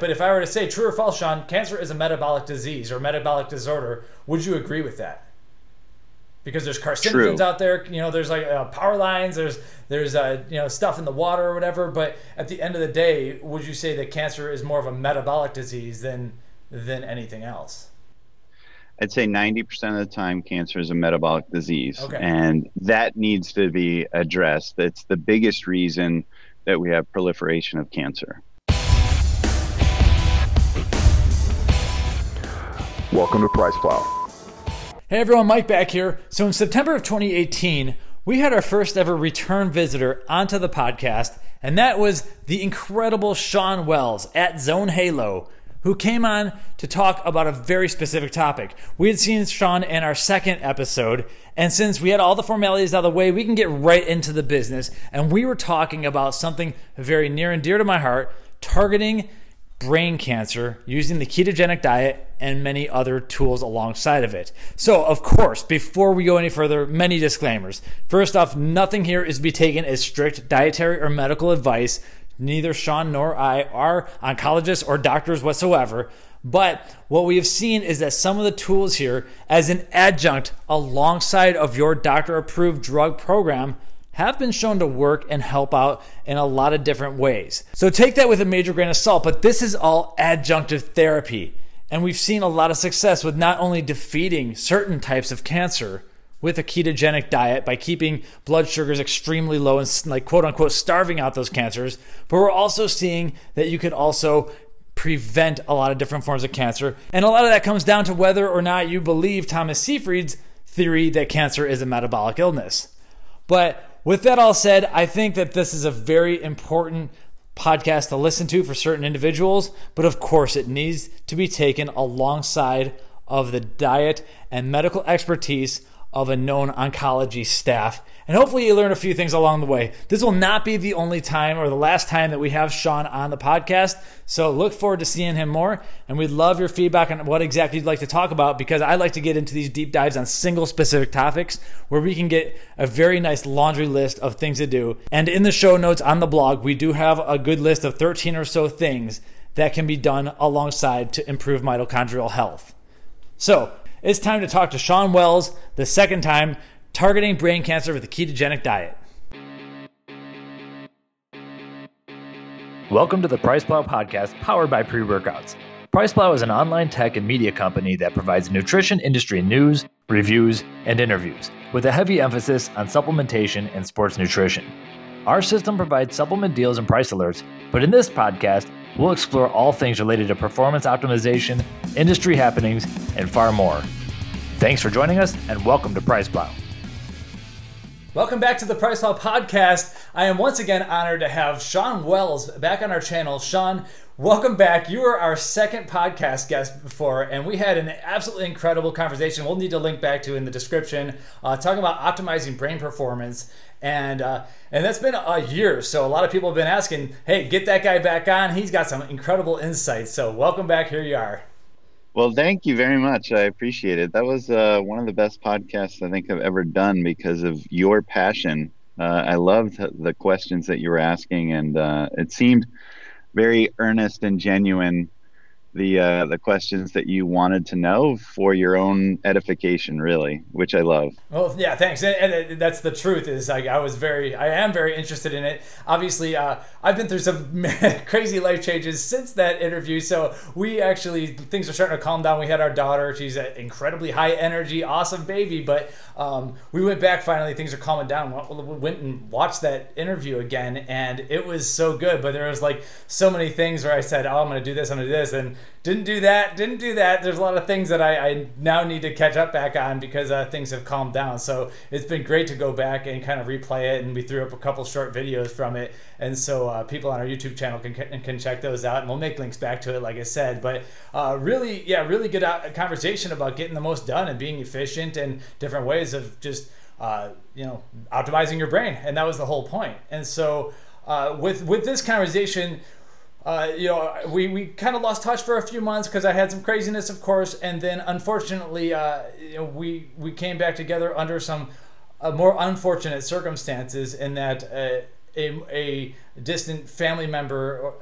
But if I were to say true or false, Shawn, cancer is a metabolic disease or metabolic disorder, would you agree with that? Because there's carcinogens True. out there, you know, there's like uh, power lines, there's there's uh, you know stuff in the water or whatever. But at the end of the day, would you say that cancer is more of a metabolic disease than than anything else? I'd say 90% of the time, cancer is a metabolic disease. Okay. And that needs to be addressed. That's the biggest reason that we have proliferation of cancer. Welcome to Price Plow. Hey everyone, Mike back here. So in September of 2018, we had our first ever return visitor onto the podcast, and that was the incredible Shawn Wells at Zone Halo, who came on to talk about a very specific topic. We had seen Shawn in our second episode, and since we had all the formalities out of the way, we can get right into the business. And we were talking about something very near and dear to my heart targeting brain cancer using the ketogenic diet and many other tools alongside of it. So, of course, before we go any further, many disclaimers. First off, nothing here is to be taken as strict dietary or medical advice. Neither Shawn nor I are oncologists or doctors whatsoever. But what we have seen is that some of the tools here, as an adjunct alongside of your doctor approved drug program, have been shown to work and help out in a lot of different ways. So take that with a major grain of salt, but this is all adjunctive therapy. And we've seen a lot of success with not only defeating certain types of cancer with a ketogenic diet by keeping blood sugars extremely low and like quote unquote starving out those cancers, but we're also seeing that you can also prevent a lot of different forms of cancer. And a lot of that comes down to whether or not you believe Thomas Seyfried's theory that cancer is a metabolic illness. But with that all said, I think that this is a very important podcast to listen to for certain individuals, but of course, it needs to be taken alongside of the diet and medical expertise of a known oncology staff. And hopefully, you learn a few things along the way. This will not be the only time or the last time that we have Shawn on the podcast. So, look forward to seeing him more. And we'd love your feedback on what exactly you'd like to talk about because I like to get into these deep dives on single specific topics where we can get a very nice laundry list of things to do. And in the show notes on the blog, we do have a good list of 13 or so things that can be done alongside to improve mitochondrial health. So, it's time to talk to Shawn Wells the second time, targeting brain cancer with a ketogenic diet. Welcome to the Price Plow podcast powered by pre workouts. Price Plow is an online tech and media company that provides nutrition industry news, reviews, and interviews with a heavy emphasis on supplementation and sports nutrition. Our system provides supplement deals and price alerts, but in this podcast, we'll explore all things related to performance optimization, industry happenings, and far more. Thanks for joining us, and welcome to Price Plow. Welcome back to the Price Plow podcast. I am once again honored to have Shawn Wells back on our channel. Shawn, welcome back. You were our second podcast guest before, and we had an absolutely incredible conversation. We'll need to link back to in the description, uh, talking about optimizing brain performance. And uh, and that's been a year, so a lot of people have been asking, "Hey, get that guy back on. He's got some incredible insights." So welcome back. Here you are. Well, thank you very much. I appreciate it. That was uh, one of the best podcasts I think I've ever done because of your passion. Uh, I loved the questions that you were asking, and uh, it seemed very earnest and genuine. The uh, the questions that you wanted to know for your own edification, really, which I love. Well, yeah, thanks. And, and that's the truth. Is like I was very, I am very interested in it. Obviously, uh, I've been through some crazy life changes since that interview. So we actually things are starting to calm down. We had our daughter. She's an incredibly high energy, awesome baby. But um, we went back finally. Things are calming down. We went and watched that interview again, and it was so good. But there was like so many things where I said, "Oh, I'm going to do this. I'm going to do this," and didn't do that. Didn't do that. There's a lot of things that I, I now need to catch up back on because uh, things have calmed down. So it's been great to go back and kind of replay it. And we threw up a couple short videos from it, and so uh, people on our YouTube channel can can check those out. And we'll make links back to it, like I said. But uh, really, yeah, really good conversation about getting the most done and being efficient and different ways of just uh, you know optimizing your brain. And that was the whole point. And so uh, with with this conversation. Uh, you know, we, we kind of lost touch for a few months because I had some craziness, of course, and then unfortunately, uh, you know, we we came back together under some uh, more unfortunate circumstances in that uh, a, a distant family member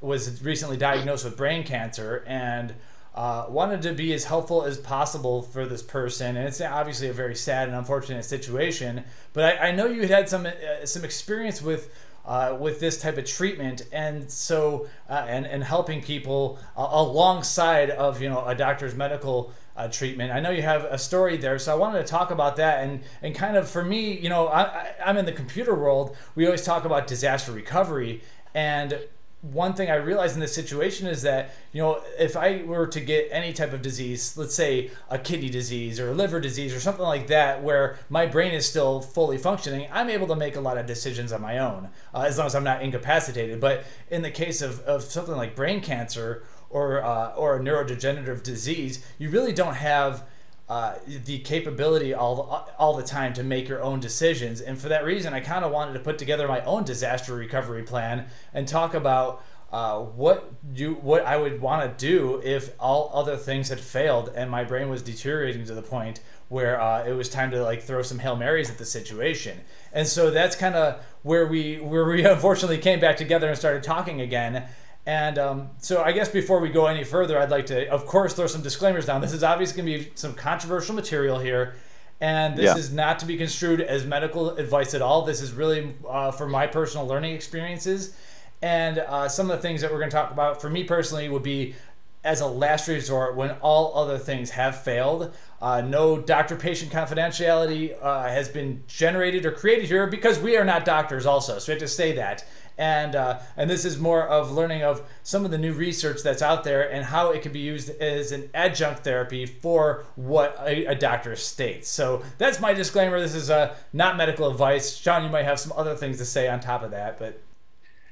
was recently diagnosed with brain cancer and uh, wanted to be as helpful as possible for this person. And it's obviously a very sad and unfortunate situation. But I, I know you had some uh, some experience with. Uh, with this type of treatment, and so uh, and and helping people uh, alongside of you know a doctor's medical uh, treatment. I know you have a story there, so I wanted to talk about that and and kind of for me, you know, I, I'm in the computer world. We always talk about disaster recovery, and one thing I realized in this situation is that, you know, if I were to get any type of disease, let's say a kidney disease or a liver disease or something like that, where my brain is still fully functioning, I'm able to make a lot of decisions on my own, uh, as long as I'm not incapacitated. But in the case of, of something like brain cancer or, uh, or a neurodegenerative disease, you really don't have uh, the capability all the, all the time to make your own decisions. And for that reason, I kind of wanted to put together my own disaster recovery plan and talk about uh, what you what I would want to do if all other things had failed and my brain was deteriorating to the point where uh, it was time to like throw some hail marys at the situation. And so that's kind of where we where we unfortunately came back together and started talking again. And um, so, I guess before we go any further, I'd like to, of course, throw some disclaimers down. This is obviously going to be some controversial material here, and this yeah. is not to be construed as medical advice at all. This is really uh, for my personal learning experiences. And uh, some of the things that we're going to talk about for me personally would be as a last resort when all other things have failed. Uh, no doctor patient confidentiality uh, has been generated or created here because we are not doctors, also. So we have to say that and uh, and this is more of learning of some of the new research that's out there and how it can be used as an adjunct therapy for what a, a doctor states. So that's my disclaimer. This is uh, not medical advice. John, you might have some other things to say on top of that, but.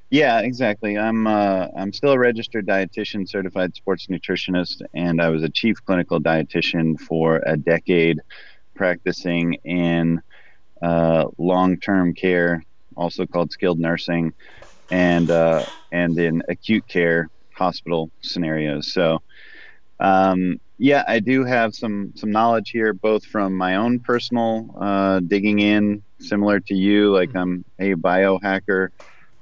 Yeah, exactly. I'm uh, I'm still a registered dietitian, certified sports nutritionist, and I was a chief clinical dietitian for a decade, practicing in uh, long-term care also called skilled nursing, and uh, and in acute care hospital scenarios. So, um, yeah, I do have some some knowledge here, both from my own personal uh, digging in, similar to you, like. I'm a biohacker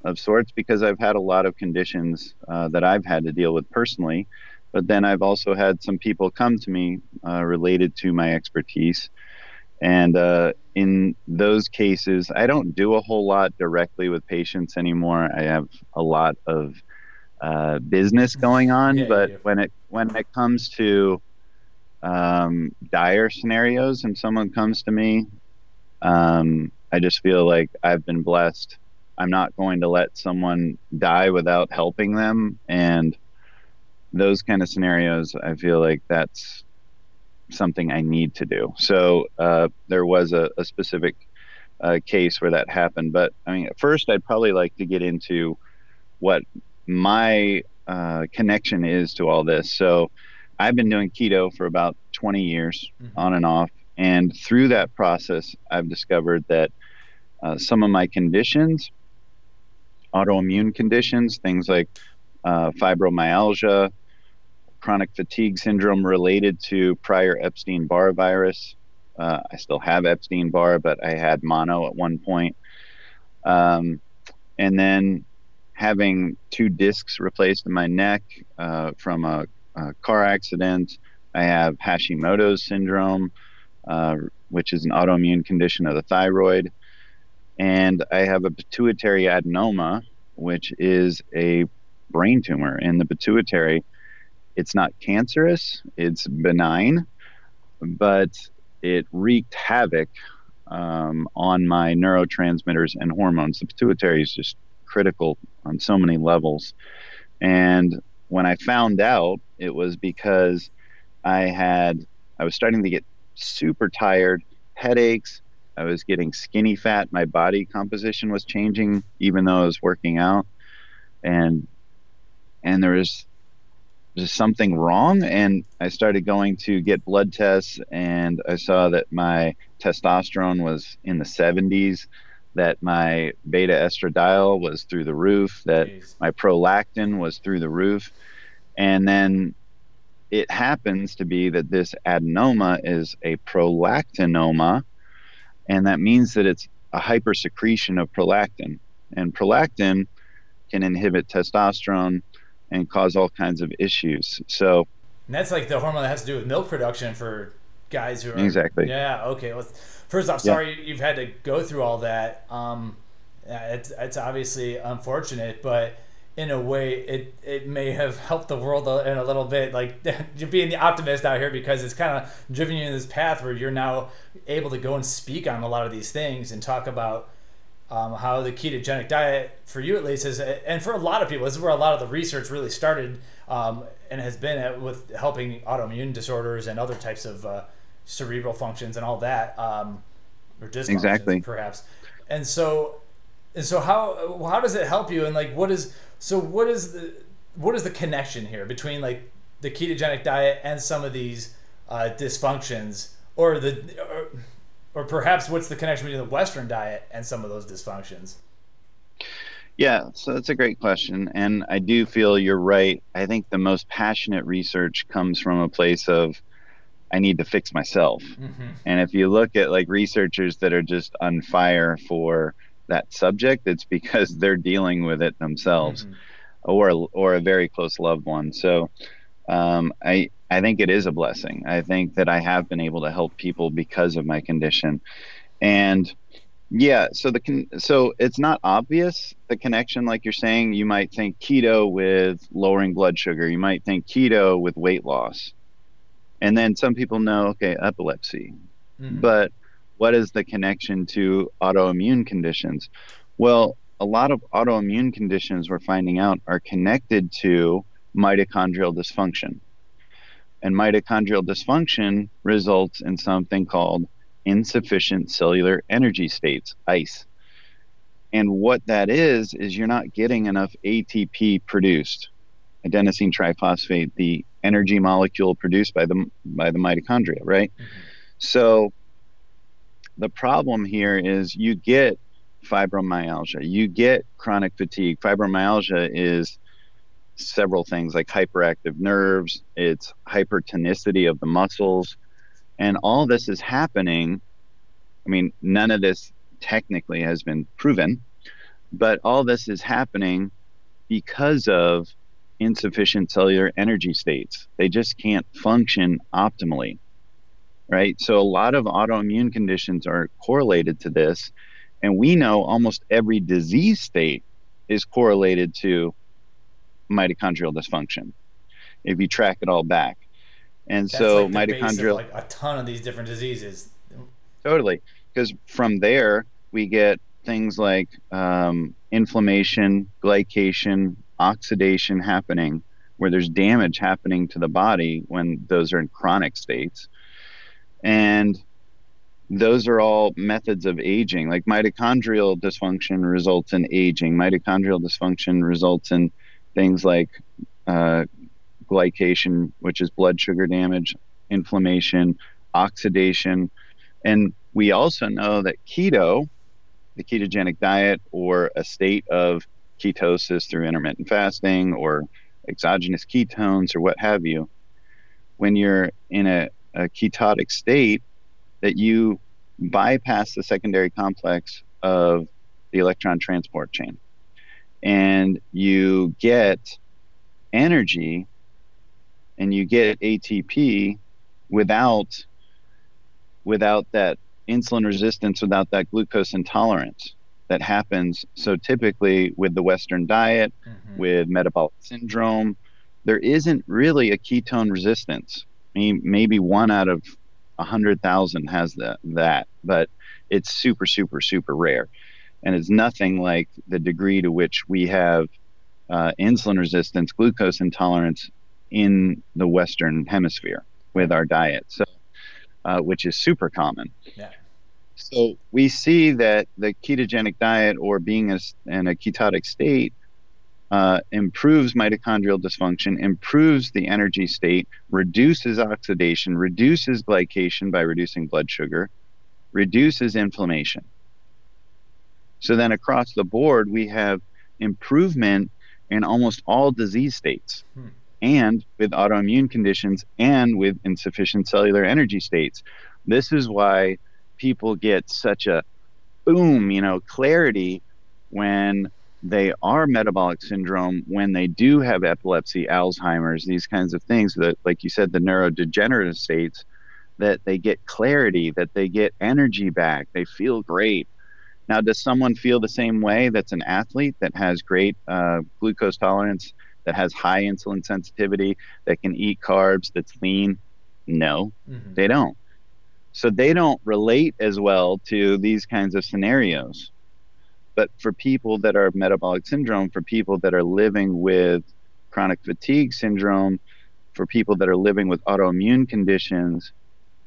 of sorts, because I've had a lot of conditions uh, that I've had to deal with personally. But then I've also had some people come to me uh, related to my expertise and uh, in those cases, I don't do a whole lot directly with patients anymore. I have a lot of uh, business going on, yeah, but when it when it comes to um, dire scenarios and someone comes to me, um, I just feel like I've been blessed. I'm not going to let someone die without helping them, and those kind of scenarios, I feel like that's something I need to do. So uh, there was a, a specific uh, case where that happened. But I mean, first, I'd probably like to get into what my uh, connection is to all this. So I've been doing keto for about 20 years mm-hmm. on and off. And through that process, I've discovered that uh, some of my conditions, autoimmune conditions, things like uh, fibromyalgia, chronic fatigue syndrome related to prior Epstein Barr virus. Uh, I still have Epstein Barr, but I had mono at one point. Um, and then having two discs replaced in my neck uh, from a, a, car accident. I have Hashimoto's syndrome, uh, which is an autoimmune condition of the thyroid. And I have a pituitary adenoma, which is a brain tumor in the pituitary it's not cancerous, it's benign, but it wreaked havoc um, on my neurotransmitters and hormones. The pituitary is just critical on so many levels. And when I found out, it was because I had, I was starting to get super tired, headaches. I was getting skinny fat. My body composition was changing, even though I was working out. And, and there was was something wrong and i started going to get blood tests and i saw that my testosterone was in the 70s that my beta estradiol was through the roof that Jeez. my prolactin was through the roof and then it happens to be that this adenoma is a prolactinoma and that means that it's a hypersecretion of prolactin and prolactin can inhibit testosterone and cause all kinds of issues. So and that's like the hormone that has to do with milk production for guys who are exactly. Yeah. Okay. Well, first off, sorry yeah. you've had to go through all that. Um, it's it's obviously unfortunate, but in a way, it it may have helped the world in a little bit. Like being the optimist out here because it's kind of driven you in this path where you're now able to go and speak on a lot of these things and talk about um, how the ketogenic diet, for you at least, is, and for a lot of people, this is where a lot of the research really started um, and has been at, with helping autoimmune disorders and other types of uh, cerebral functions and all that, um, or exactly. perhaps. And so, and so, how how does it help you? And like, what is so? What is the what is the connection here between like the ketogenic diet and some of these uh, dysfunctions, or the or, or perhaps what's the connection between the Western diet and some of those dysfunctions? Yeah, so that's a great question. And I do feel you're right. I think the most passionate research comes from a place of, I need to fix myself. Mm-hmm. And if you look at like researchers that are just on fire for that subject, it's because they're dealing with it themselves mm-hmm. or, or a very close loved one. So um, I, I think it is a blessing. I think that I have been able to help people because of my condition. And yeah, so the con- so it's not obvious the connection like you're saying. You might think keto with lowering blood sugar. You might think keto with weight loss. And then some people know, okay, epilepsy. Mm-hmm. But what is the connection to autoimmune conditions? Well, a lot of autoimmune conditions we're finding out are connected to mitochondrial dysfunction. And mitochondrial dysfunction results in something called insufficient cellular energy states, ICE. And what that is, is you're not getting enough ATP produced, adenosine triphosphate, the energy molecule produced by the, by the mitochondria, right? Mm-hmm. So the problem here is you get fibromyalgia, you get chronic fatigue. Fibromyalgia is several things like hyperactive nerves, it's hypertonicity of the muscles, and all this is happening. I mean, none of this technically has been proven, but all this is happening because of insufficient cellular energy states. They just can't function optimally. Right? So a lot of autoimmune conditions are correlated to this. And we know almost every disease state is correlated to mitochondrial dysfunction if you track it all back. And That's so like mitochondrial like a ton of these different diseases. Totally, because from there we get things like um, inflammation, glycation, oxidation happening, where there's damage happening to the body when those are in chronic states, and those are all methods of aging. Like mitochondrial dysfunction results in aging. Mitochondrial dysfunction results in things like uh, glycation, which is blood sugar damage, inflammation, oxidation. And we also know that keto, the ketogenic diet, or a state of ketosis through intermittent fasting or exogenous ketones or what have you, when you're in a, a ketotic state, that you bypass the secondary complex of the electron transport chain and you get energy and you get ATP without without that insulin resistance, without that glucose intolerance that happens. So typically with the Western diet, mm-hmm. with metabolic syndrome, there isn't really a ketone resistance. I mean, maybe one out of a hundred thousand has that that, but it's super, super, super rare and it's nothing like the degree to which we have uh, insulin resistance, glucose intolerance in the Western Hemisphere with our diet, so uh, which is super common. Yeah. So we see that the ketogenic diet or being a, in a ketotic state uh, improves mitochondrial dysfunction, improves the energy state, reduces oxidation, reduces glycation by reducing blood sugar, reduces inflammation. So then across the board, we have improvement in almost all disease states hmm. and with autoimmune conditions and with insufficient cellular energy states. This is why people get such a boom, you know, clarity when they are metabolic syndrome when they do have epilepsy, Alzheimer's, these kinds of things that, like you said, the neurodegenerative states, that they get clarity, that they get energy back, they feel great. Now, does someone feel the same way that's an athlete that has great uh, glucose tolerance, that has high insulin sensitivity, that can eat carbs, that's lean? No, mm-hmm. they don't. So they don't relate as well to these kinds of scenarios. But for people that are metabolic syndrome, for people that are living with chronic fatigue syndrome, for people that are living with autoimmune conditions,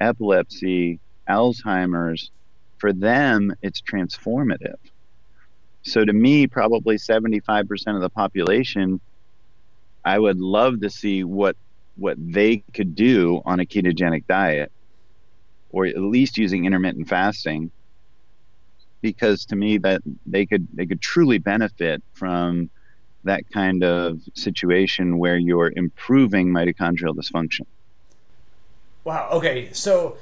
epilepsy, Alzheimer's, for them, it's transformative. So to me, probably 75% of the population, I would love to see what what they could do on a ketogenic diet or at least using intermittent fasting because to me that they could they could truly benefit from that kind of situation where you're improving mitochondrial dysfunction. Wow. Okay. So,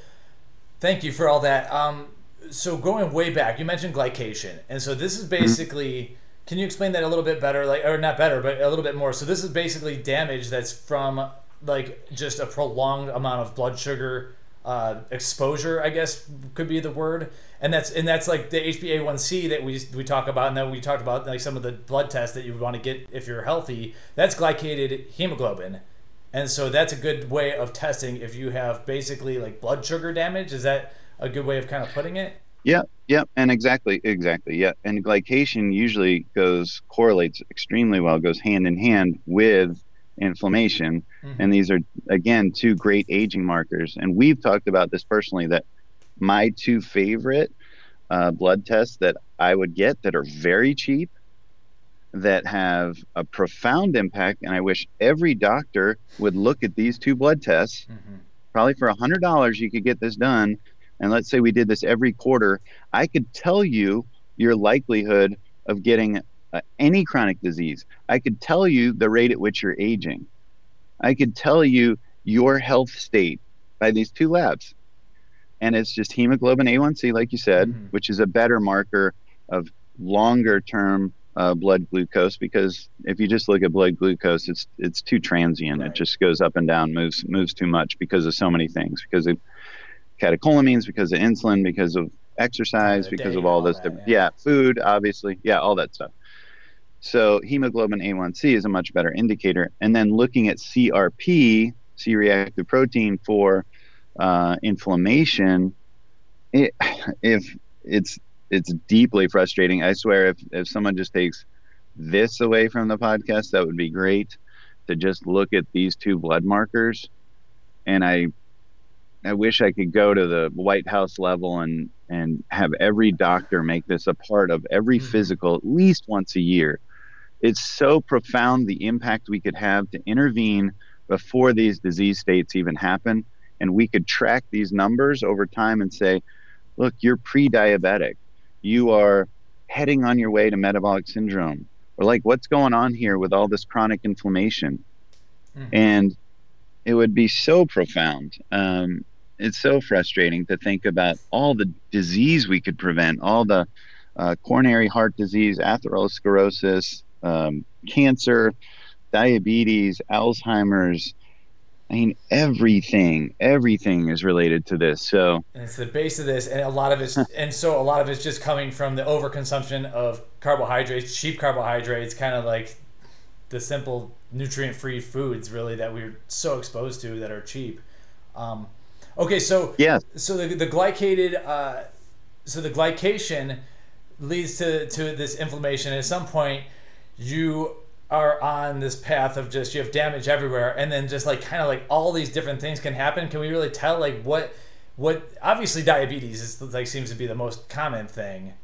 thank you for all that. Um, so going way back, you mentioned glycation, and so this is mm-hmm. basically. Mm-hmm. Can you explain that a little bit better, like, or not better, but a little bit more? So this is basically damage that's from like just a prolonged amount of blood sugar uh, exposure, I guess could be the word, and that's and that's like the HbA1c that we we talk about, and then we talked about like some of the blood tests that you would want to get if you're healthy. That's glycated hemoglobin, and so that's a good way of testing if you have basically like blood sugar damage. Is that a good way of kind of putting it? Yeah, yeah, and exactly, exactly, yeah. And glycation usually goes correlates extremely well, goes hand in hand with inflammation. Mm-hmm. And these are, again, two great aging markers. And we've talked about this personally that my two favorite uh, blood tests that I would get that are very cheap, that have a profound impact. And I wish every doctor would look at these two blood tests. Mm-hmm. Probably for a $100, you could get this done. And let's say we did this every quarter, I could tell you your likelihood of getting uh, any chronic disease. I could tell you the rate at which you're aging. I could tell you your health state by these two labs. And it's just hemoglobin A1C, like you said, mm-hmm. which is a better marker of longer term uh, blood glucose because if you just look at blood glucose, it's it's too transient. Right. It just goes up and down, moves moves too much because of so many things, because of catecholamines, because of insulin, because of exercise, because of all, all those different yeah. yeah, food, obviously, yeah, all that stuff. So hemoglobin A1C is a much better indicator. And then looking at CRP, C-reactive protein for uh, inflammation, it, if it's it's deeply frustrating. I swear, if if someone just takes this away from the podcast, that would be great. To just look at these two blood markers, and I I wish I could go to the White House level and and have every doctor make this a part of every mm-hmm. physical at least once a year it's so profound the impact we could have to intervene before these disease states even happen. And we could track these numbers over time and say, look, you're pre diabetic. You are heading on your way to metabolic syndrome. Or, like, what's going on here with all this chronic inflammation? Mm-hmm. And it would be so profound. Um, it's so frustrating to think about all the disease we could prevent, all the uh, coronary heart disease, atherosclerosis, um, cancer, diabetes, Alzheimer's. I mean, everything, everything is related to this. So and it's the base of this, and a lot of it's, and so a lot of it's just coming from the overconsumption of carbohydrates, cheap carbohydrates, kind of like the simple nutrient-free foods, really that we're so exposed to that are cheap. Um, okay, so yeah, so the the glycated, uh, so the glycation leads to to this inflammation. At some point, you are on this path of just you have damage everywhere and then just like kind of like all these different things can happen. Can we really tell like what what obviously diabetes is like seems to be the most common thing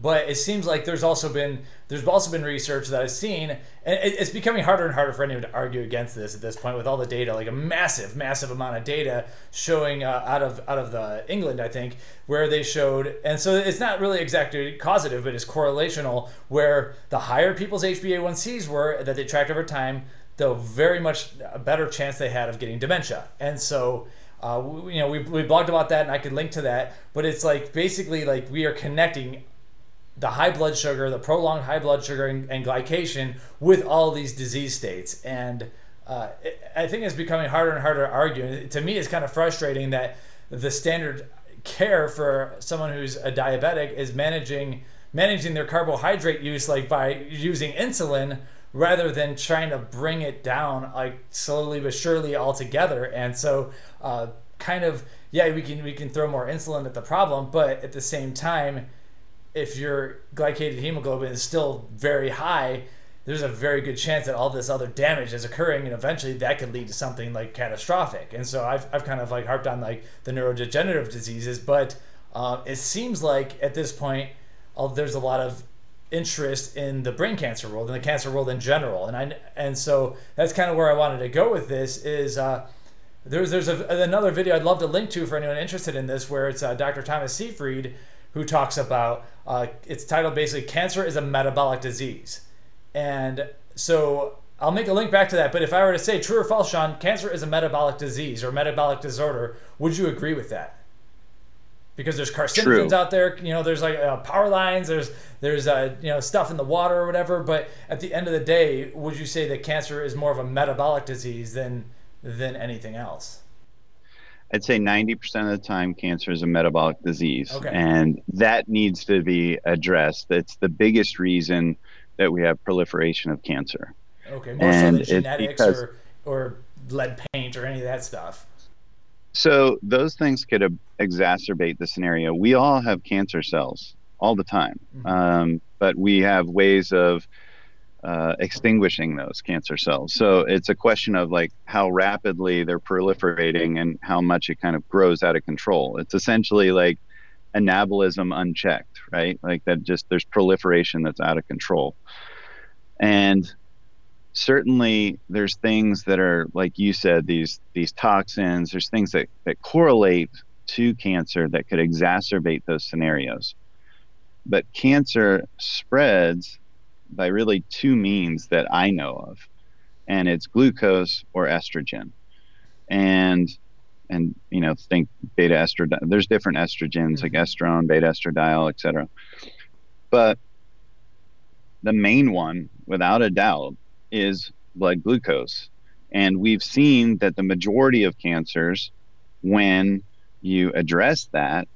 but it seems like there's also been there's also been research that I've seen, and it's becoming harder and harder for anyone to argue against this at this point with all the data, like a massive, massive amount of data showing uh, out of out of the England, I think, where they showed, and so it's not really exactly causative, but it's correlational, where the higher people's HbA1cs were that they tracked over time, the very much a better chance they had of getting dementia, and so. Uh, you know, we, we blogged about that, and I could link to that. But it's like basically like we are connecting the high blood sugar, the prolonged high blood sugar and, and glycation with all these disease states. And uh, it, I think it's becoming harder and harder to argue. To me, it's kind of frustrating that the standard care for someone who's a diabetic is managing managing their carbohydrate use like by using insulin rather than trying to bring it down like slowly but surely altogether. And so, uh, kind of, yeah, we can we can throw more insulin at the problem, but at the same time, if your glycated hemoglobin is still very high, there's a very good chance that all this other damage is occurring, and eventually that could lead to something like catastrophic. And so I've I've kind of like harped on like the neurodegenerative diseases, but uh, it seems like at this point, uh, there's a lot of interest in the brain cancer world and the cancer world in general. And I and so that's kind of where I wanted to go with this is uh, there's there's a, another video I'd love to link to for anyone interested in this where it's uh, Dr. Thomas Seyfried who talks about uh, it's titled basically cancer is a metabolic disease. And so I'll make a link back to that. But if I were to say true or false, Shawn, cancer is a metabolic disease or metabolic disorder, would you agree with that? because there's carcinogens True. out there. You know, there's like uh, power lines. There's there's uh, you know stuff in the water or whatever. But at the end of the day, would you say that cancer is more of a metabolic disease than than anything else? I'd say 90% of the time, cancer is a metabolic disease, okay. and that needs to be addressed. That's the biggest reason that we have proliferation of cancer. Okay, more and so than genetics or, or lead paint or any of that stuff. So those things could exacerbate the scenario. We all have cancer cells all the time, mm-hmm. um, but we have ways of uh, extinguishing those cancer cells. So it's a question of like how rapidly they're proliferating and how much it kind of grows out of control. It's essentially like anabolism unchecked, right? Like that just there's proliferation that's out of control. And certainly there's things that are like you said these these toxins there's things that, that correlate to cancer that could exacerbate those scenarios but cancer spreads by really two means that i know of and it's glucose or estrogen and and you know think beta estradiol there's different estrogens like mm-hmm. estrone beta estradiol etc but the main one without a doubt is blood glucose. And we've seen that the majority of cancers, when you address that,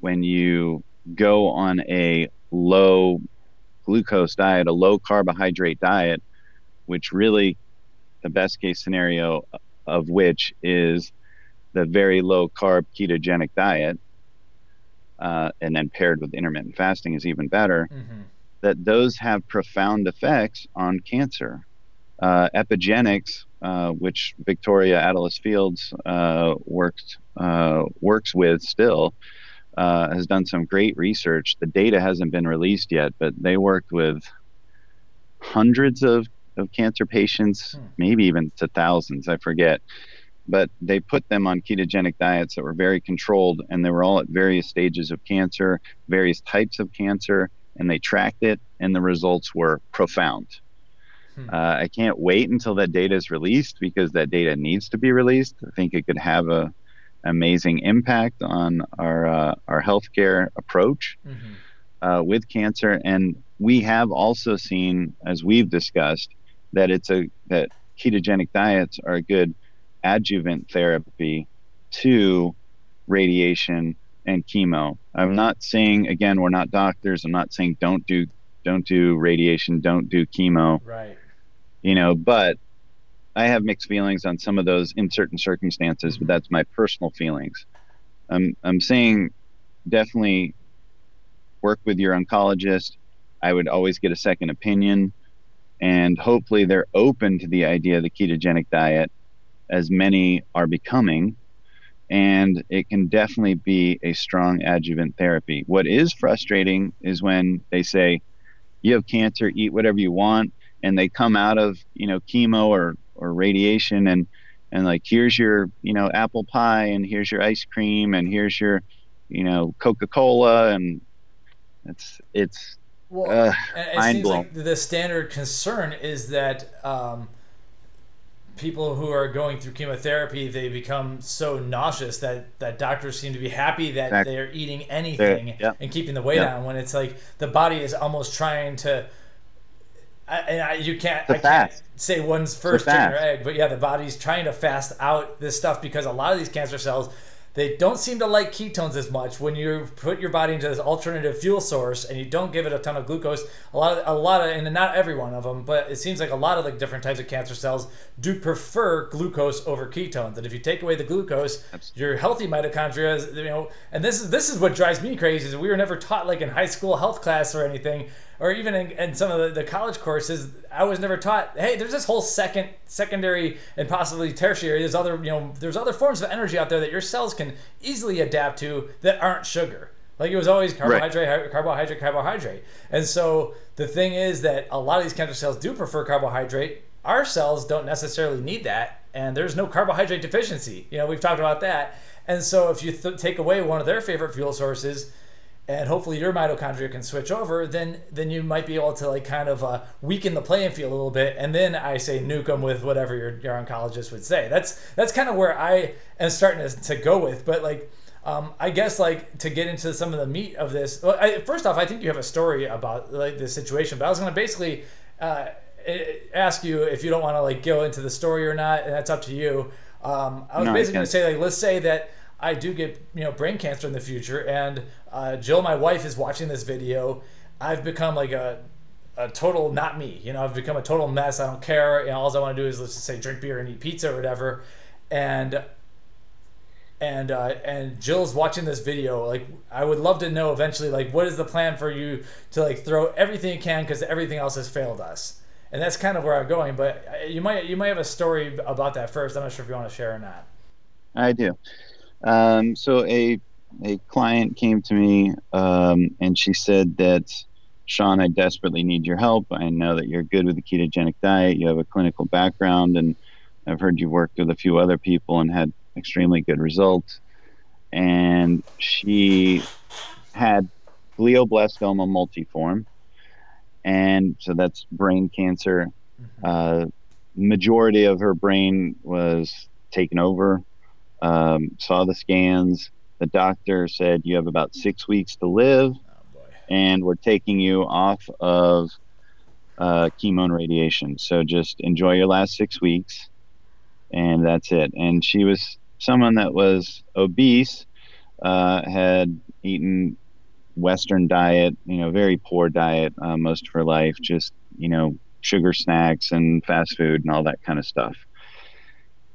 when you go on a low glucose diet, a low carbohydrate diet, which really the best case scenario of which is the very low carb ketogenic diet, uh, and then paired with intermittent fasting is even better, mm-hmm. that those have profound effects on cancer. Uh, Epigenics, uh, which Victoria Atlas Fields uh, worked uh, works with still, uh, has done some great research. The data hasn't been released yet, but they worked with hundreds of, of cancer patients, hmm. maybe even to thousands, I forget. But they put them on ketogenic diets that were very controlled, and they were all at various stages of cancer, various types of cancer, and they tracked it, and the results were profound. Hmm. Uh, I can't wait until that data is released because that data needs to be released. I think it could have a amazing impact on our uh, our healthcare approach mm-hmm. uh, with cancer. And we have also seen, as we've discussed, that it's a that ketogenic diets are a good adjuvant therapy to radiation and chemo. I'm not saying again we're not doctors. I'm not saying don't do don't do radiation, don't do chemo. Right you know, but I have mixed feelings on some of those in certain circumstances, but that's my personal feelings. I'm, I'm saying definitely work with your oncologist. I would always get a second opinion, and hopefully they're open to the idea of the ketogenic diet, as many are becoming. And it can definitely be a strong adjuvant therapy. What is frustrating is when they say, you have cancer, eat whatever you want and they come out of you know chemo or or radiation and and like here's your you know apple pie and here's your ice cream and here's your you know coca-cola and it's it's well, uh, it seems like the standard concern is that um, people who are going through chemotherapy they become so nauseous that that doctors seem to be happy that exactly. they're eating anything yeah. and keeping the weight yeah. down when it's like the body is almost trying to I, and I, you can't I can't say one's first chicken or egg, but yeah, the body's trying to fast out this stuff because a lot of these cancer cells they don't seem to like ketones as much when you put your body into this alternative fuel source and you don't give it a ton of glucose. A lot of a lot of and not every one of them, but it seems like a lot of the different types of cancer cells do prefer glucose over ketones. And if you take away the glucose, Absolutely. your healthy mitochondria, you know, and this is this is what drives me crazy is we were never taught like in high school health class or anything or even in, in some of the, the, college courses, I was never taught. Hey, there's this whole second, secondary, and possibly tertiary. There's other, you know, there's other forms of energy out there that your cells can easily adapt to that aren't sugar. Like it was always carbohydrate, right. carbohydrate, carbohydrate. And so the thing is that a lot of these cancer cells do prefer carbohydrate. Our cells don't necessarily need that, and there's no carbohydrate deficiency. You know, we've talked about that. And so if you th- take away one of their favorite fuel sources, and hopefully your mitochondria can switch over, then then you might be able to like kind of uh, weaken the playing field a little bit, and then I say nuke them with whatever your, your oncologist would say. That's that's kind of where I am starting to, to go with. But like, um, I guess like to get into some of the meat of this. Well, I, first off, I think you have a story about like this situation, but I was going to basically uh, ask you if you don't want to like go into the story or not, and that's up to you. Um, I was no, basically going to say like, let's say that I do get you know brain cancer in the future, and uh, Jill, my wife, is watching this video. I've become like a a total not me. You know, I've become a total mess. I don't care. You know, all I want to do is let's just say drink beer and eat pizza or whatever. And and uh, and Jill's watching this video. Like, I would love to know eventually, like, what is the plan for you to like throw everything you can because everything else has failed us. And that's kind of where I'm going. But uh, you might you might have a story about that first. I'm not sure if you want to share or not. I do. Um, so a a client came to me um, and she said that Shawn, I desperately need your help. I know that you're good with the ketogenic diet. You have a clinical background, and I've heard you worked with a few other people and had extremely good results. And she had glioblastoma multiforme, and so that's brain cancer. Mm-hmm. Uh, majority of her brain was taken over um, saw the scans. The doctor said you have about six weeks to live, oh, and we're taking you off of uh, chemo and radiation. So just enjoy your last six weeks, and that's it. And she was someone that was obese, uh, had eaten Western diet, you know, very poor diet uh, most of her life, just you know, sugar snacks and fast food and all that kind of stuff.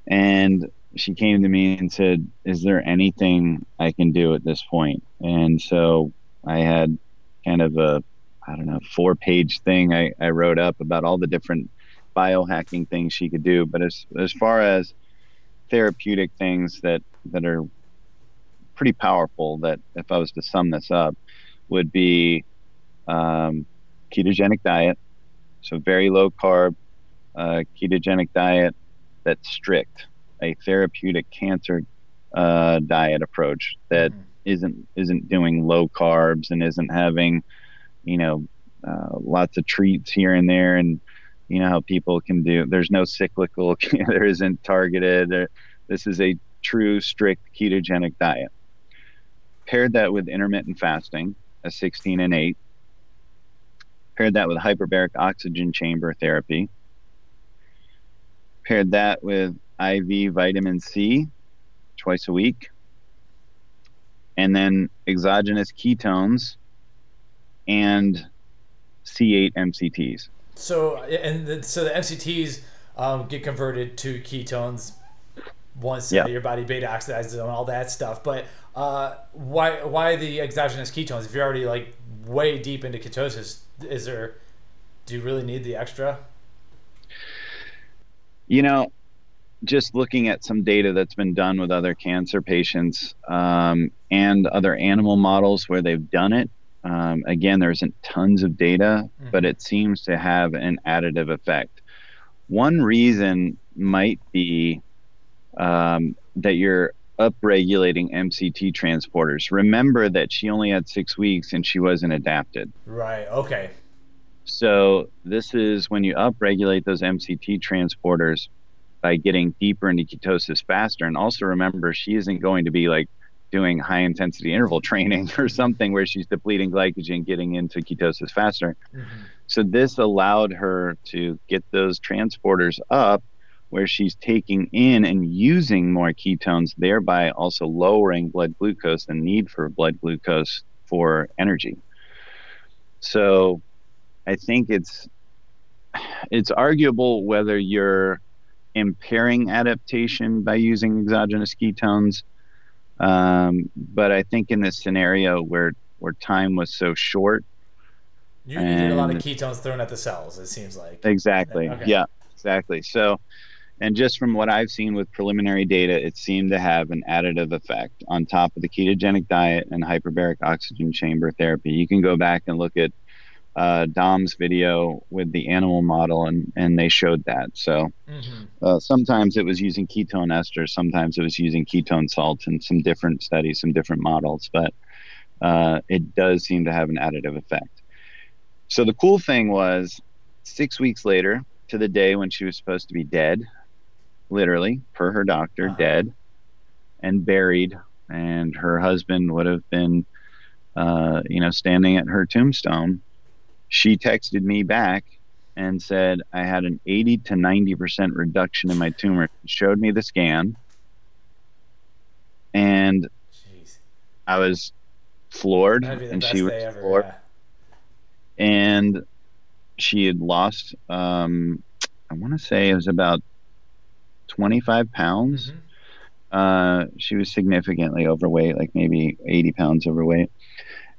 And she came to me and said, "Is there anything I can do at this point?" And so I had kind of a I don't know four page thing I, I wrote up about all the different biohacking things she could do. But as as far as therapeutic things that that are pretty powerful, that if I was to sum this up, would be um, ketogenic diet, so very low carb uh, ketogenic diet that's strict a therapeutic cancer uh, diet approach that mm. not isn't doing low carbs and isn't having you know uh, lots of treats here and there. And you know how people can do there's no cyclical there isn't targeted there, this is a true strict ketogenic diet. Paired that with intermittent fasting a 16 and 8 paired that with hyperbaric oxygen chamber therapy. Paired that with IV vitamin C twice a week, and then exogenous ketones and C8 MCTs. So and the, so the MCTs um, get converted to ketones once yep. your body beta oxidizes them and all that stuff. But uh, why why the exogenous ketones? If you're already like way deep into ketosis, is there? Do you really need the extra? You know, just looking at some data that's been done with other cancer patients um, and other animal models where they've done it. Um, again, there isn't tons of data, mm-hmm. but it seems to have an additive effect. One reason might be um, that you're upregulating MCT transporters. Remember that she only had six weeks and she wasn't adapted. Right. Okay. So this is when you upregulate those MCT transporters by getting deeper into ketosis faster. And also remember, she isn't going to be like doing high intensity interval training or something where she's depleting glycogen, getting into ketosis faster. Mm-hmm. So this allowed her to get those transporters up where she's taking in and using more ketones, thereby also lowering blood glucose and need for blood glucose for energy. So I think it's it's arguable whether you're impairing adaptation by using exogenous ketones. Um, but I think in this scenario where where time was so short, you, you need a lot of ketones thrown at the cells. It seems like exactly, okay. yeah, exactly. So, and just from what I've seen with preliminary data, it seemed to have an additive effect on top of the ketogenic diet and hyperbaric oxygen chamber therapy. You can go back and look at uh, Dom's video with the animal model, and, and they showed that. So mm-hmm. uh, sometimes it was using ketone esters, sometimes it was using ketone salt, and some different studies, some different models, but uh, it does seem to have an additive effect. So the cool thing was six weeks later, to the day when she was supposed to be dead, literally, per her doctor, uh-huh. dead and buried. And her husband would have been, uh, you know, standing at her tombstone. She texted me back and said I had an 80 to 90% reduction in my tumor. She showed me the scan. And Jeez. I was floored. And she was ever, floored. Yeah. And she had lost, um, I want to say it was about 25 pounds. Mm-hmm. Uh, she was significantly overweight, like maybe 80 pounds overweight.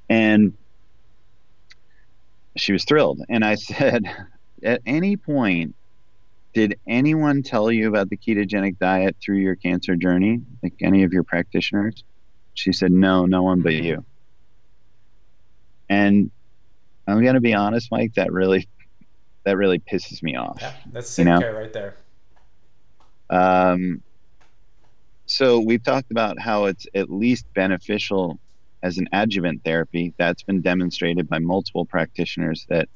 And she was thrilled. And I said, At any point, did anyone tell you about the ketogenic diet through your cancer journey? Like any of your practitioners? She said, No, no one but you. And I'm gonna be honest, Mike, that really that really pisses me off. Yeah, that's sick you know? right there. Um, so we've talked about how it's at least beneficial as an adjuvant therapy. That's been demonstrated by multiple practitioners that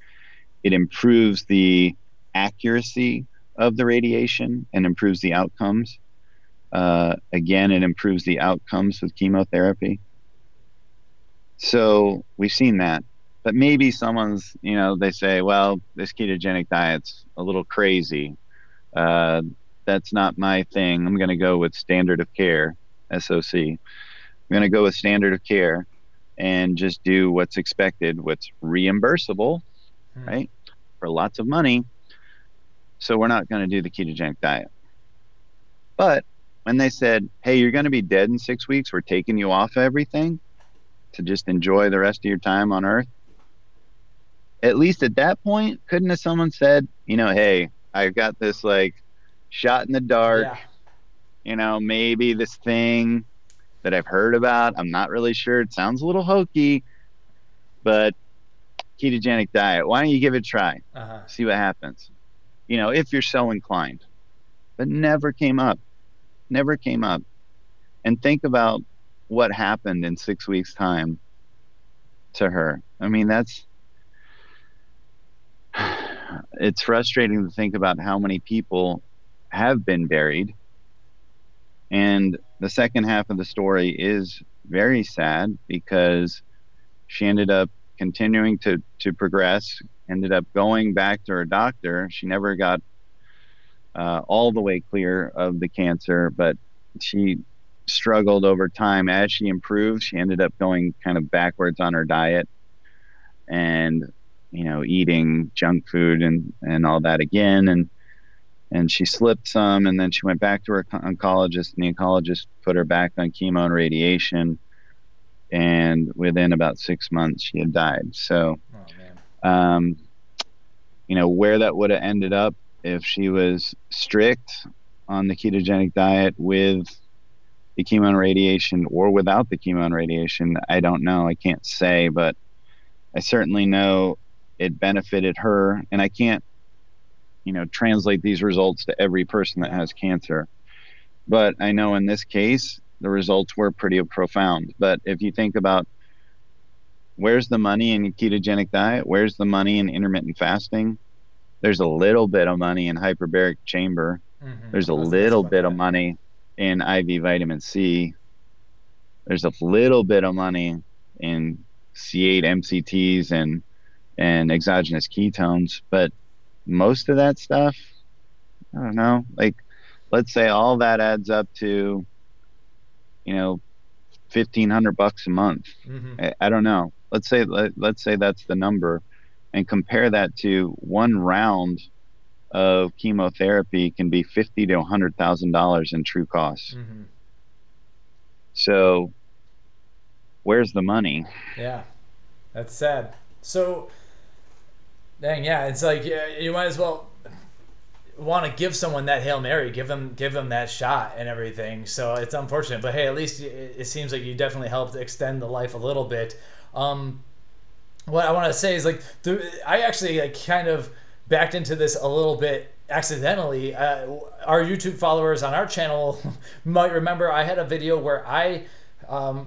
it improves the accuracy of the radiation and improves the outcomes. Uh, again, it improves the outcomes with chemotherapy. So we've seen that. But maybe someone's, you know, they say, well, this ketogenic diet's a little crazy. Uh, that's not my thing. I'm going to go with standard of care, SOC. I'm going to go with standard of care and just do what's expected, what's reimbursable, hmm. right, for lots of money. So we're not going to do the ketogenic diet. But when they said, hey, you're going to be dead in six weeks, we're taking you off everything to just enjoy the rest of your time on earth. At least at that point, couldn't have someone said, you know, hey, I've got this like shot in the dark. Yeah. You know, maybe this thing that I've heard about. I'm not really sure. It sounds a little hokey, but ketogenic diet. Why don't you give it a try? Uh-huh. See what happens. You know, if you're so inclined. But never came up. Never came up. And think about what happened in six weeks' time to her. I mean, that's it's frustrating to think about how many people have been buried. And the second half of the story is very sad because she ended up continuing to, to progress, ended up going back to her doctor. She never got uh, all the way clear of the cancer, but she struggled over time. As she improved, she ended up going kind of backwards on her diet and, you know, eating junk food and, and all that again. And and she slipped some and then she went back to her oncologist and the oncologist put her back on chemo and radiation and within about six months she had died. So oh, um, you know where that would have ended up if she was strict on the ketogenic diet with the chemo and radiation or without the chemo and radiation i don't know. I can't say but i certainly know it benefited her and i can't you know translate these results to every person that has cancer but i know in this case the results were pretty profound but if you think about where's the money in ketogenic diet where's the money in intermittent fasting there's a little bit of money in hyperbaric chamber Mm-hmm. There's a little bit that. of money in IV vitamin C. There's a little bit of money in C8 MCTs and and exogenous ketones, but most of that stuff, I don't know. Like, let's say all that adds up to, you know, fifteen hundred bucks a month. Mm-hmm. I, I, don't know. Let's say let, let's say that's the number, and compare that to one round of chemotherapy can be fifty to hundred thousand dollars in true costs. Mm-hmm. So, where's the money? Yeah, that's sad. So, dang, yeah, it's like yeah, you might as well want to give someone that hail mary, give them give them that shot and everything. So it's unfortunate, but hey, at least it, seems like you definitely helped extend the life a little bit. Um, what I want to say is like I actually like kind of backed into this a little bit accidentally. Uh, our YouTube followers on our channel might remember I had a video where I um,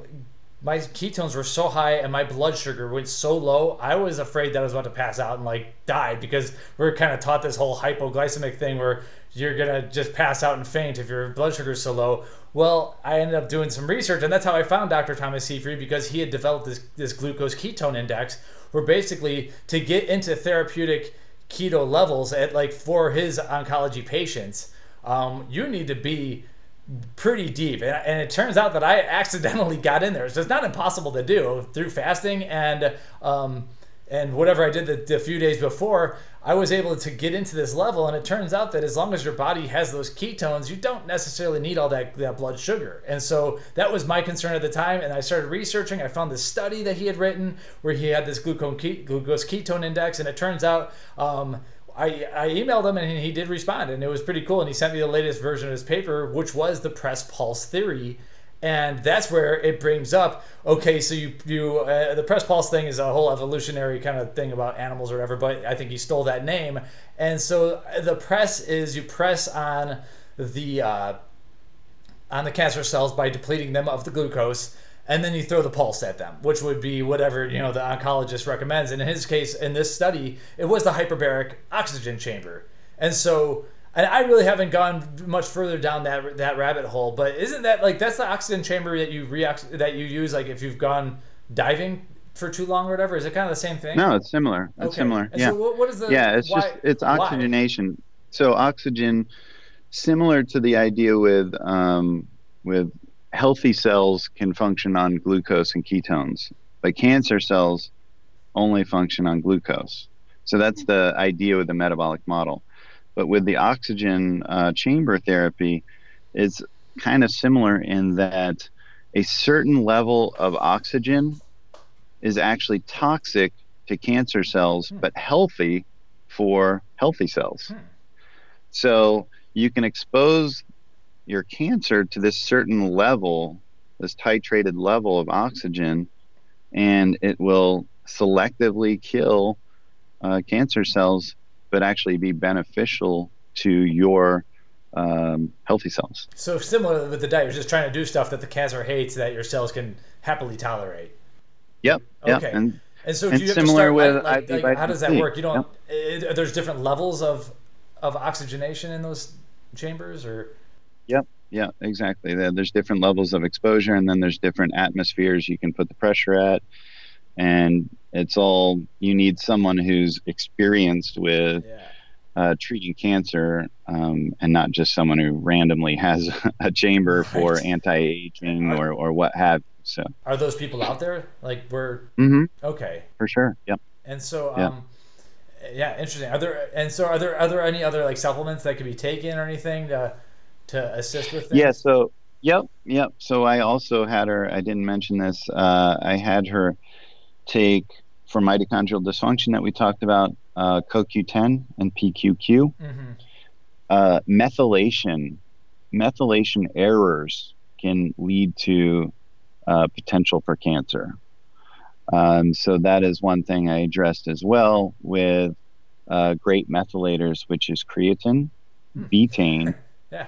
my ketones were so high and my blood sugar went so low, I was afraid that I was about to pass out and like die because we are kind of taught this whole hypoglycemic thing where you're gonna just pass out and faint if your blood sugar is so low. Well, I ended up doing some research, and that's how I found Dr. Thomas Seyfried because he had developed this this glucose ketone index, where basically to get into therapeutic keto levels at like for his oncology patients, um, you need to be pretty deep. And, and, it turns out that I accidentally got in there. So it's not impossible to do through fasting and um, and whatever I did the, the, few days before. I was able to get into this level, and it turns out that as long as your body has those ketones, you don't necessarily need all that, that blood sugar. And so that was my concern at the time. And I started researching. I found this study that he had written where he had this glucose ketone index, and it turns out um, I, I emailed him and he did respond and it was pretty cool. And he sent me the latest version of his paper which was the press pulse theory. And that's where it brings up okay so you you uh, the press pulse thing is a whole evolutionary kind of thing about animals or whatever but i think he stole that name. And so the press is you press on the uh, on the cancer cells by depleting them of the glucose and then you throw the pulse at them, which would be whatever you know the oncologist recommends. And in his case, in this study, it was the hyperbaric oxygen chamber, and so. And I really haven't gone much further down that that rabbit hole, but isn't that like that's the oxygen chamber that you react that you use like if you've gone diving for too long or whatever? Is it kind of the same thing? No, it's similar. It's okay. similar. And yeah. So what, what is the? Yeah, it's why, just it's oxygenation. Why? So oxygen, similar to the idea with um, with healthy cells can function on glucose and ketones, but cancer cells only function on glucose. So that's the idea with the metabolic model. But with the oxygen uh, chamber therapy, it's kind of similar in that a certain level of oxygen is actually toxic to cancer cells, hmm. but healthy for healthy cells. Hmm. So you can expose your cancer to this certain level, this titrated level of oxygen, and it will selectively kill uh, cancer cells, but actually be beneficial to your um, healthy cells. So similar with the diet, you're just trying to do stuff that the cancer hates that your cells can happily tolerate. Yep. Okay. Yep. And, and so do you have to start with like, like, like, how does that work? You don't. Yep. It, there's different levels of of oxygenation in those chambers, or Yep. Yeah, exactly. There's different levels of exposure, and then there's different atmospheres you can put the pressure at, and it's all you need someone who's experienced with yeah. uh, treating cancer, um, and not just someone who randomly has a chamber right. for anti-aging or or what have. You. So, are those people out there? Like we're mm-hmm. okay for sure. Yep. And so, um, yep. yeah, interesting. Are there and so are there are there any other like supplements that could be taken or anything to to assist with things? Yeah. So, yep, yep. So I also had her. I didn't mention this. Uh, I had her take for mitochondrial dysfunction that we talked about, uh, CoQ10 and PQQ. Mm-hmm. Uh, methylation, methylation errors can lead to uh, potential for cancer. Um, so that is one thing I addressed as well with uh, great methylators, which is creatine, hmm. betaine,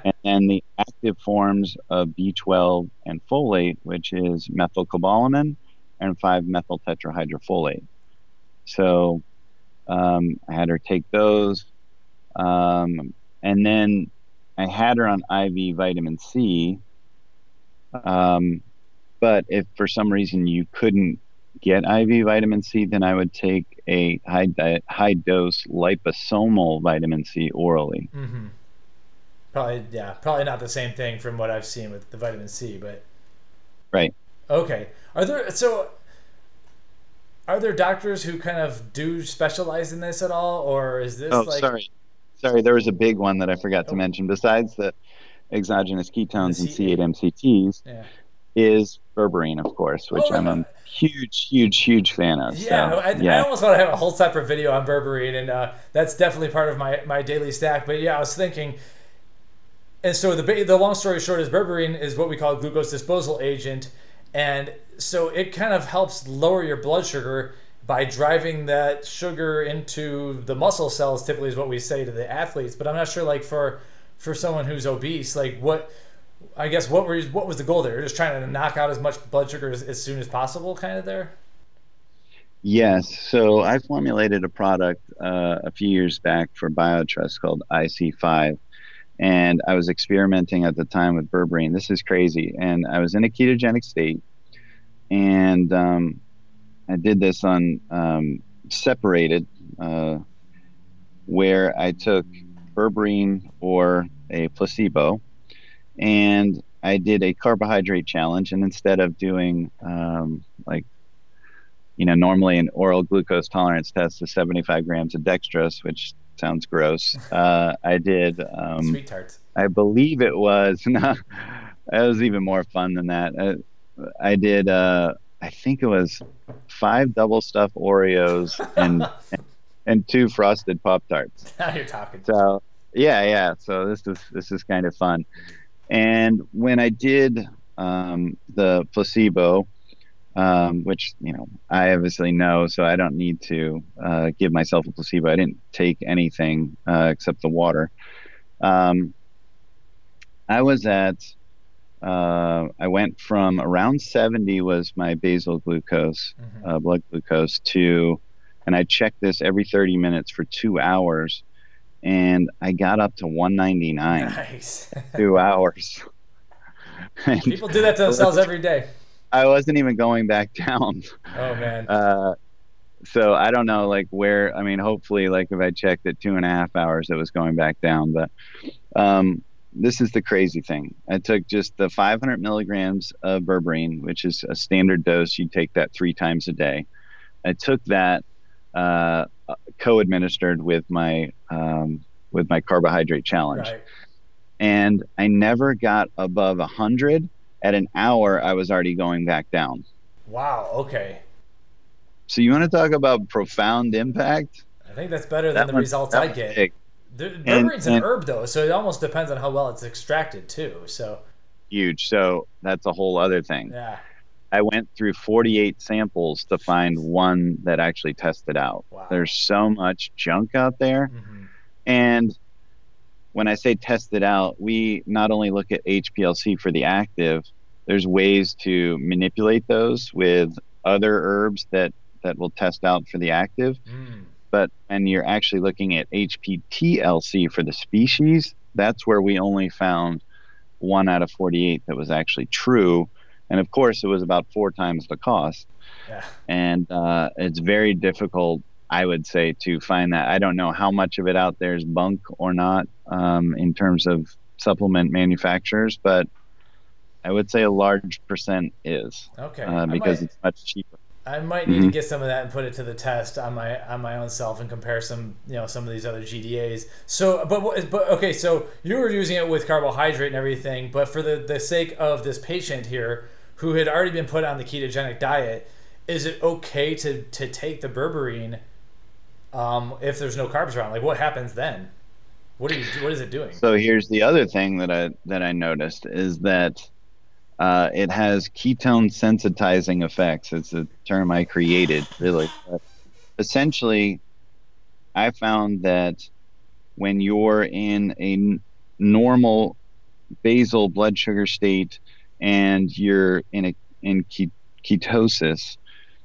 And then the active forms of B12 and folate, which is methylcobalamin and 5-methyl tetrahydrofolate. So um, I had her take those. Um, and then I had her on IV vitamin C. Um, but if for some reason you couldn't get IV vitamin C, then I would take a high di- high dose liposomal vitamin C orally. Mm-hmm. Probably, yeah, probably not the same thing from what I've seen with the vitamin C, but right. Okay, are there so? Are there doctors who kind of do specialize in this at all, or is this? Oh, like... sorry, sorry. There was a big one that I forgot oh. to mention. Besides the exogenous ketones and C8 MCTs, yeah. is berberine, of course, which oh, I'm a huge, huge, huge fan of. Yeah, so, I, yeah. I almost want to have a whole separate video on berberine, and uh, that's definitely part of my my daily stack. But yeah, I was thinking. And so the the long story short is berberine is what we call glucose disposal agent, and so it kind of helps lower your blood sugar by driving that sugar into the muscle cells. Typically, is what we say to the athletes. But I'm not sure, like for for someone who's obese, like what I guess what were what was the goal there? You're just trying to knock out as much blood sugar as, as soon as possible, kind of there. Yes. So I formulated a product uh, a few years back for BioTrust called IC5. And I was experimenting at the time with berberine. This is crazy. And I was in a ketogenic state. And um, I did this on um, separated, uh, where I took berberine or a placebo and I did a carbohydrate challenge. And instead of doing um, like, you know, normally an oral glucose tolerance test is 75 grams of dextrose, which sounds gross. Uh, I did. Um, Sweet tarts. I believe it was. No, it was even more fun than that. I, uh, I did. Uh, I think it was five double stuffed Oreos and, and and two frosted Pop Tarts. Now you're talking. So yeah, yeah. So this is this is kind of fun. And when I did um, the placebo, um, which you know I obviously know, so I don't need to uh, give myself a placebo. I didn't take anything uh, except the water. Um, I was at. Uh, I went from around 70 was my basal glucose, mm-hmm. Uh, blood glucose, to, and I checked this every 30 minutes for two hours and I got up to 199. Nice. two hours. People do that to themselves every day. I wasn't even going back down. Oh man. Uh, so I don't know, like where. I mean, hopefully, like if I checked at two and a half hours, it was going back down. But um, this is the crazy thing. I took just the 500 milligrams of berberine, which is a standard dose. You take that three times a day. I took that uh, co-administered with my um, with my carbohydrate challenge, right. and I never got above hundred. At an hour, I was already going back down. Wow. Okay. So you want to talk about profound impact? I think that's better than that the results I get. Big. The, berberine an herb though, so it almost depends on how well it's extracted too. So huge. So that's a whole other thing. Yeah. I went through 48 samples to find one that actually tested out. Wow. There's so much junk out there. Mm-hmm. And when I say test it out, we not only look at HPLC for the active, there's ways to manipulate those with other herbs that, that will test out for the active. Mm. But and you're actually looking at HPTLC for the species, that's where we only found one out of 48 that was actually true and of course it was about four times the cost yeah. and uh, it's very difficult i would say to find that i don't know how much of it out there is bunk or not um, in terms of supplement manufacturers but i would say a large percent is okay uh, because might, it's much cheaper I might need mm-hmm. to get some of that and put it to the test on my on my own self and compare some you know some of these other GDAs. So, but but okay, so you were using it with carbohydrate and everything, but for the the sake of this patient here, who had already been put on the ketogenic diet, is it okay to to take the berberine um, if there's no carbs around? Like, what happens then? What are you? What is it doing? So here's the other thing that I that I noticed is that uh, it has ketone sensitizing effects. It's a term I created, really. But essentially, I found that when you're in a n- normal basal blood sugar state and you're in a in ketosis,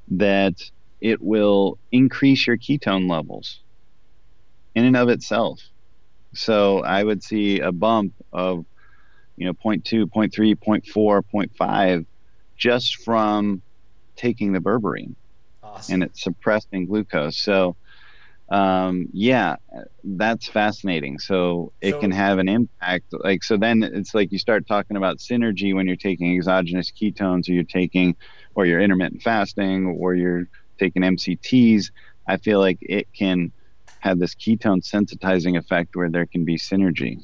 that it will increase your ketone levels in and of itself. So I would see a bump of, you know, 0.2, 0.3, 0.4, 0.5 just from taking the berberine. Awesome. And it's suppressing glucose. So, um, yeah, that's fascinating. So it so, can have an impact. Like, so then it's like you start talking about synergy when you're taking exogenous ketones or you're taking, or you're intermittent fasting or you're taking MCTs. I feel like it can have this ketone sensitizing effect where there can be synergy.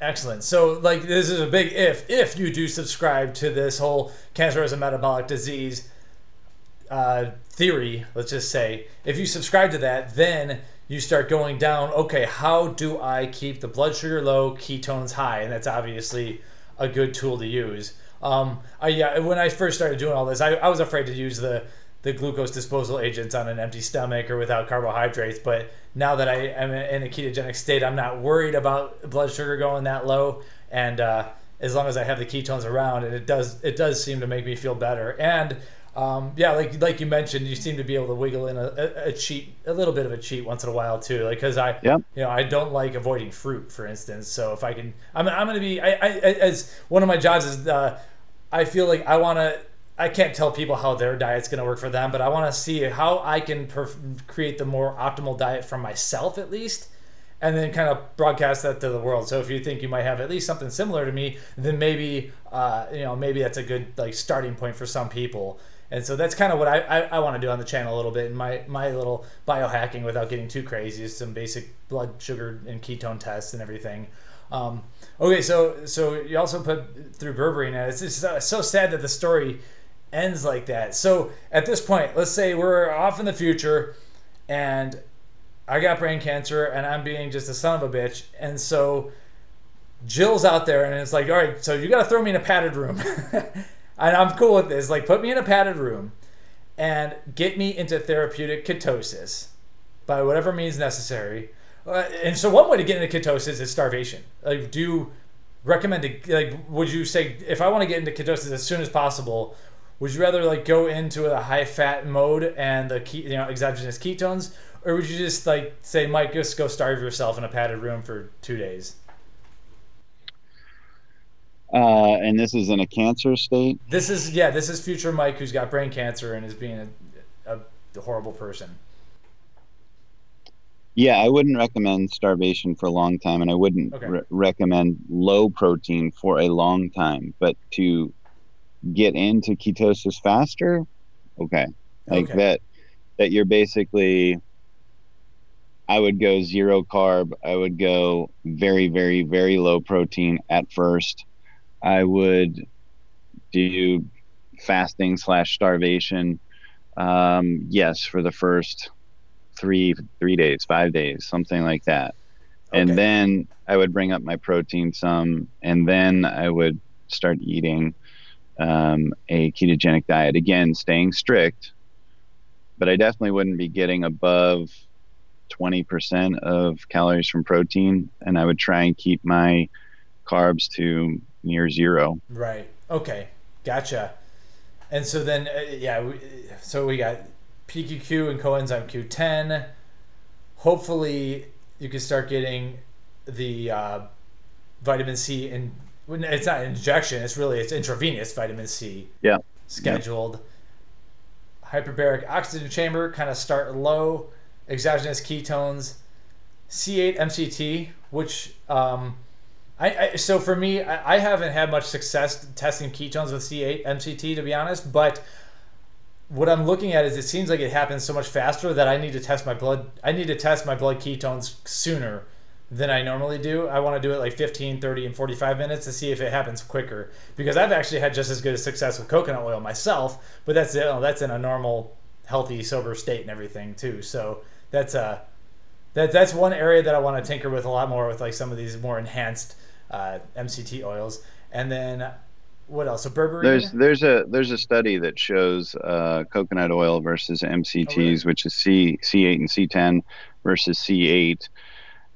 Excellent. So, like, this is a big if. If you do subscribe to this whole cancer as a metabolic disease uh, theory, let's just say, if you subscribe to that, then you start going down. Okay, how do I keep the blood sugar low, ketones high? And that's obviously a good tool to use. Um, I, yeah, when I first started doing all this, I, I was afraid to use the the glucose disposal agents on an empty stomach or without carbohydrates. But now that I am in a ketogenic state, I'm not worried about blood sugar going that low. And uh, as long as I have the ketones around, and it does, it does seem to make me feel better. And um, yeah, like like you mentioned, you seem to be able to wiggle in a, a, a cheat, a little bit of a cheat once in a while too. Like because I, you know, I don't like avoiding fruit, for instance. So if I can, I'm, I'm going to be, I, I, as one of my jobs is, uh, I feel like I want to I can't tell people how their diet's going to work for them, but I want to see how I can perf- create the more optimal diet for myself at least, and then kind of broadcast that to the world. So if you think you might have at least something similar to me, then maybe uh, you know maybe that's a good like starting point for some people. And so that's kind of what I, I, I want to do on the channel a little bit. And my, my little biohacking without getting too crazy is some basic blood sugar and ketone tests and everything. Um, okay, so so you also put through berberine. It's just so sad that the story ends like that. So at this point, let's say we're off in the future and I got brain cancer and I'm being just a son of a bitch. And so Jill's out there and it's like, all right, so you got to throw me in a padded room. and I'm cool with this. Like, put me in a padded room and get me into therapeutic ketosis by whatever means necessary. Uh, and so, one way to get into ketosis is starvation. Like, do recommend like, would you say if I want to get into ketosis as soon as possible, would you rather like go into a high fat mode and the key, you know exogenous ketones, or would you just like say, Mike, just go starve yourself in a padded room for two days? Uh, and this is in a cancer state. This is yeah. This is future Mike who's got brain cancer and is being a, a horrible person. Yeah, I wouldn't recommend starvation for a long time, and I wouldn't okay. re- recommend low protein for a long time. But to get into ketosis faster, okay, like okay. that that you're basically I would go zero carb. I would go very, very, very low protein at first. I would do fasting slash starvation. Um, yes, for the first three three days, five days, something like that. Okay. And then I would bring up my protein some, and then I would start eating um, a ketogenic diet. Again, staying strict, but I definitely wouldn't be getting above 20% of calories from protein, and I would try and keep my carbs to near zero. Right. Okay. Gotcha. And so then, uh, yeah, we, so we got PQQ and coenzyme Q10. Hopefully, you can start getting the uh, vitamin C and it's not an injection. It's really it's intravenous vitamin C. Yeah. Scheduled. Yeah. Hyperbaric oxygen chamber, kind of start low. Exogenous ketones. C8 MCT, which um, I, I so for me, I, I haven't had much success testing ketones with C8 MCT to be honest, but what I'm looking at is it seems like it happens so much faster that I need to test my blood. I need to test my blood ketones sooner than I normally do. I want to do it like 15, 30, and 45 minutes to see if it happens quicker. Because I've actually had just as good a success with coconut oil myself, but that's you know, that's in a normal, healthy, sober state and everything too. So that's a uh, that that's one area that I want to tinker with a lot more with like some of these more enhanced uh, MCT oils. And then what else? So berberine. There's there's a there's a study that shows uh, coconut oil versus MCTs, oh, really? which is C C8 and C10 versus C8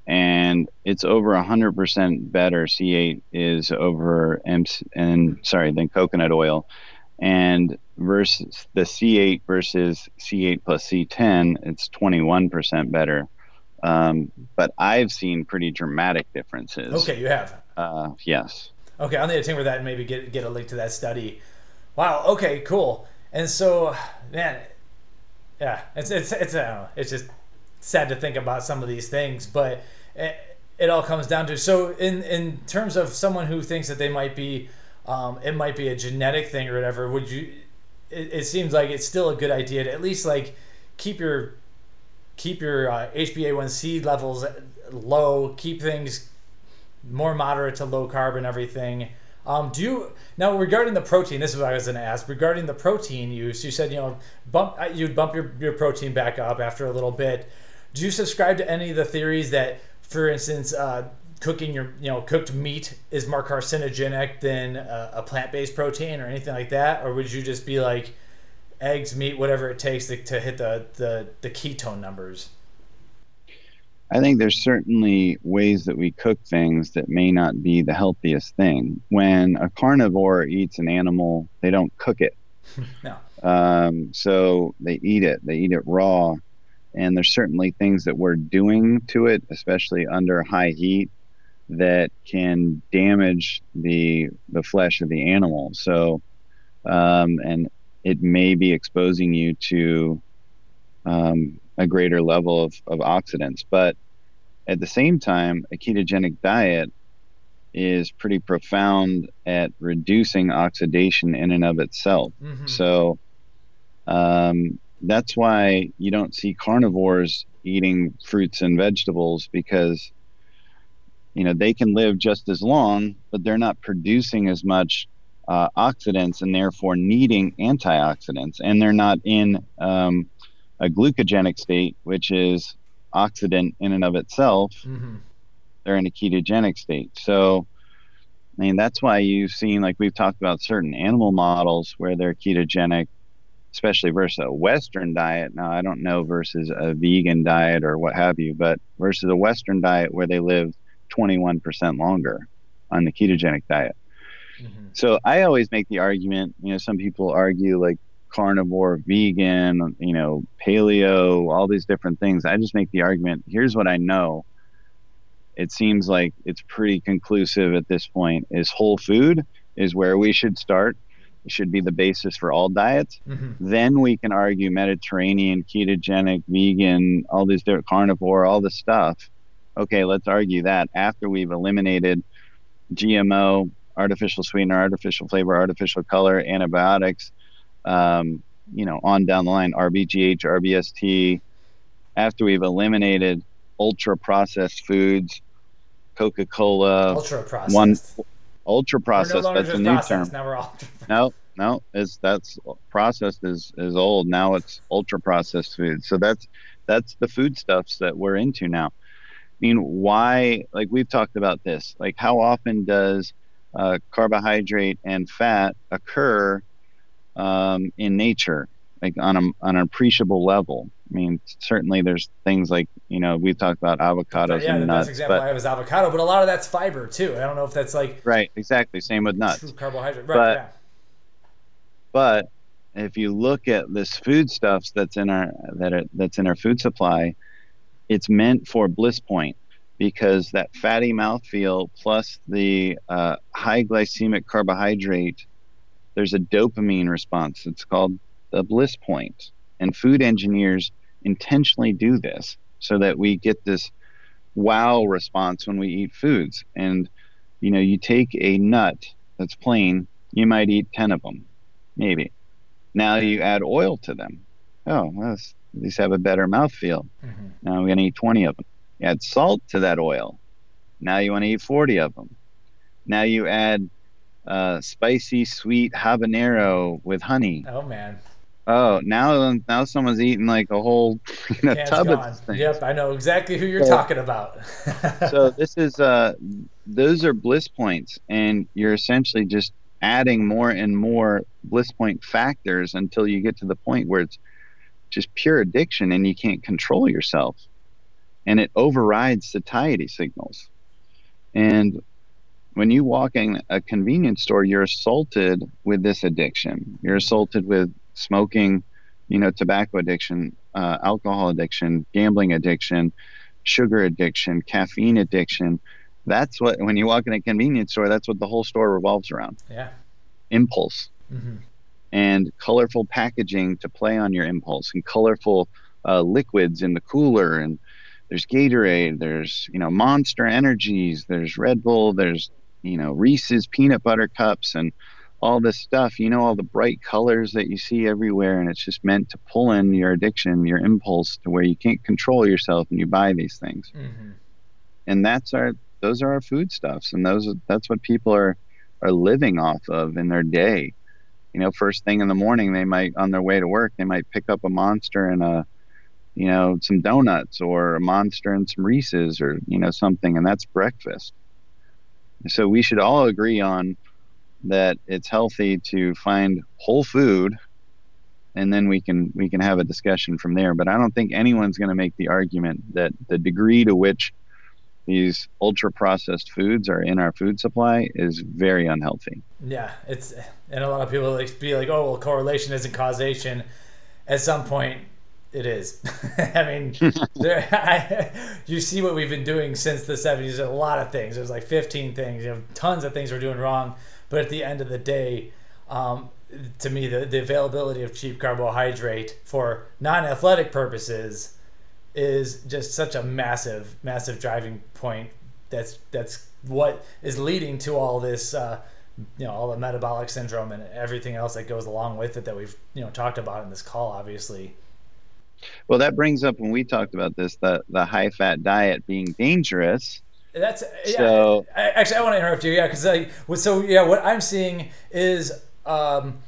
and it's over 100% better c8 is over M and sorry than coconut oil and versus the c8 versus c8 plus c10 it's 21% better Um, but I've seen pretty dramatic differences. Okay, you have. Uh, yes. Okay, I'll need to tinker that and maybe get get a link to that study. Wow. Okay. Cool. And so, man, yeah, it's it's it's I don't know, it's just sad to think about some of these things, but it, it all comes down to so in in terms of someone who thinks that they might be, um, it might be a genetic thing or whatever. Would you? It, it seems like it's still a good idea to at least like keep your keep your uh, HbA1c levels low, keep things more moderate to low carb and everything. Um, do you now regarding the protein? This is what I was going to ask. Regarding the protein use, you said you know bump you'd bump your, your protein back up after a little bit. Do you subscribe to any of the theories that, for instance, uh, cooking your you know cooked meat is more carcinogenic than a, a plant based protein or anything like that, or would you just be like eggs, meat, whatever it takes to, to hit the, the the ketone numbers? I think there's certainly ways that we cook things that may not be the healthiest thing. When a carnivore eats an animal, they don't cook it. no. Um, so they eat it. They eat it raw, and there's certainly things that we're doing to it, especially under high heat, that can damage the the flesh of the animal. So, um, and it may be exposing you to um, a greater level of, of oxidants. But at the same time, a ketogenic diet is pretty profound at reducing oxidation in and of itself. Mm-hmm. So um, that's why you don't see carnivores eating fruits and vegetables because you know they can live just as long, but they're not producing as much uh, oxidants and therefore needing antioxidants, and they're not in um, a glucogenic state, which is oxidant in and of itself. Mm-hmm. They're in a ketogenic state. So, I mean, that's why you've seen, like we've talked about, certain animal models where they're ketogenic, especially versus a Western diet. Now, I don't know versus a vegan diet or what have you, but versus a Western diet where they live 21% longer on the ketogenic diet. Mm-hmm. So I always make the argument, you know, some people argue like carnivore, vegan, you know, paleo, all these different things. I just make the argument here's what I know. It seems like it's pretty conclusive at this point is whole food is where we should start. Should be the basis for all diets. Mm-hmm. Then we can argue Mediterranean, ketogenic, vegan, all these different carnivore, all this stuff. Okay, let's argue that after we've eliminated GMO, artificial sweetener, artificial flavor, artificial color, antibiotics, um, you know, on down the line, RBGH, RBST, after we've eliminated ultra processed foods, Coca Cola, ultra processed. one ultra We're no processed—that's a new processed, term. Now we're all. No, no, it's that's processed is is old. Now it's ultra processed food. So that's that's the foodstuffs that we're into now. I mean, why? Like we've talked about this. Like, how often does uh, carbohydrate and fat occur um, in nature, like on a on an appreciable level? I mean, certainly there's things like you know we've talked about avocados yeah, and the nuts, best example but I have is avocado, but a lot of that's fiber too. I don't know if that's like right, exactly, same with nuts. true carbohydrate. Right. But- yeah. But if you look at this foodstuffs that's in our that are, that's in our food supply, it's meant for bliss point because that fatty mouthfeel plus the uh, high glycemic carbohydrate, there's a dopamine response. It's called the bliss point, and food engineers intentionally do this so that we get this wow response when we eat foods. And you know, you take a nut that's plain, you might eat ten of them maybe. Now you add oil to them. Oh, well, this- these have a better mouthfeel. Mhm. Now we're going to eat 20 of them. You add salt to that oil. Now you want to eat 40 of them. Now you add uh, spicy, sweet habanero with honey. Oh man, Oh, now now someone's eating like a whole you know, tub of this thing. Yep, I know exactly who you're So- talking about. so this is uh those are bliss points and you're essentially just adding more and more bliss point factors until you get to the point where it's just pure addiction and you can't control yourself and it overrides satiety signals and when you walk in a convenience store you're assaulted with this addiction you're assaulted with smoking you know tobacco addiction uh, alcohol addiction gambling addiction sugar addiction, caffeine addiction. That's what when you walk in a convenience store, that's what the whole store revolves around. Yeah. Impulse. Mm-hmm. And colorful packaging to play on your impulse, and colorful uh, liquids in the cooler, and there's Gatorade, there's you know Monster Energies, there's Red Bull, there's you know Reese's peanut butter cups, and all this stuff, you know, all the bright colors that you see everywhere, and it's just meant to pull in your addiction, your impulse to where you can't control yourself and you buy these things. Mm-hmm. And that's our, those are our foodstuffs, and those, that's what people are, are living off of in their day. You know, first thing in the morning, they might, on their way to work, they might pick up a monster and a, you know, some donuts or a monster and some Reese's or, you know, something, and that's breakfast. So we should all agree on that it's healthy to find whole food and then we can we can have a discussion from there. But i don't think anyone's going to make the argument that the degree to which these ultra processed foods are in our food supply is very unhealthy. Yeah it's and a lot of people like be like oh well correlation isn't causation. At some point it is. I mean there, I, you see what we've been doing since the 70s a lot of things. There's like 15 things. You have tons of things we're doing wrong but at the end of the day, um, to me, the, the availability of cheap carbohydrate for non athletic purposes is just such a massive, massive driving point. That's that's what is leading to all this, uh, you know, all the metabolic syndrome and everything else that goes along with it that we've you know talked about in this call, obviously. Well, that brings up when we talked about this the the high fat diet being dangerous that's yeah. So, actually, I want to interrupt you. Yeah, because like, so yeah, what I'm seeing is um,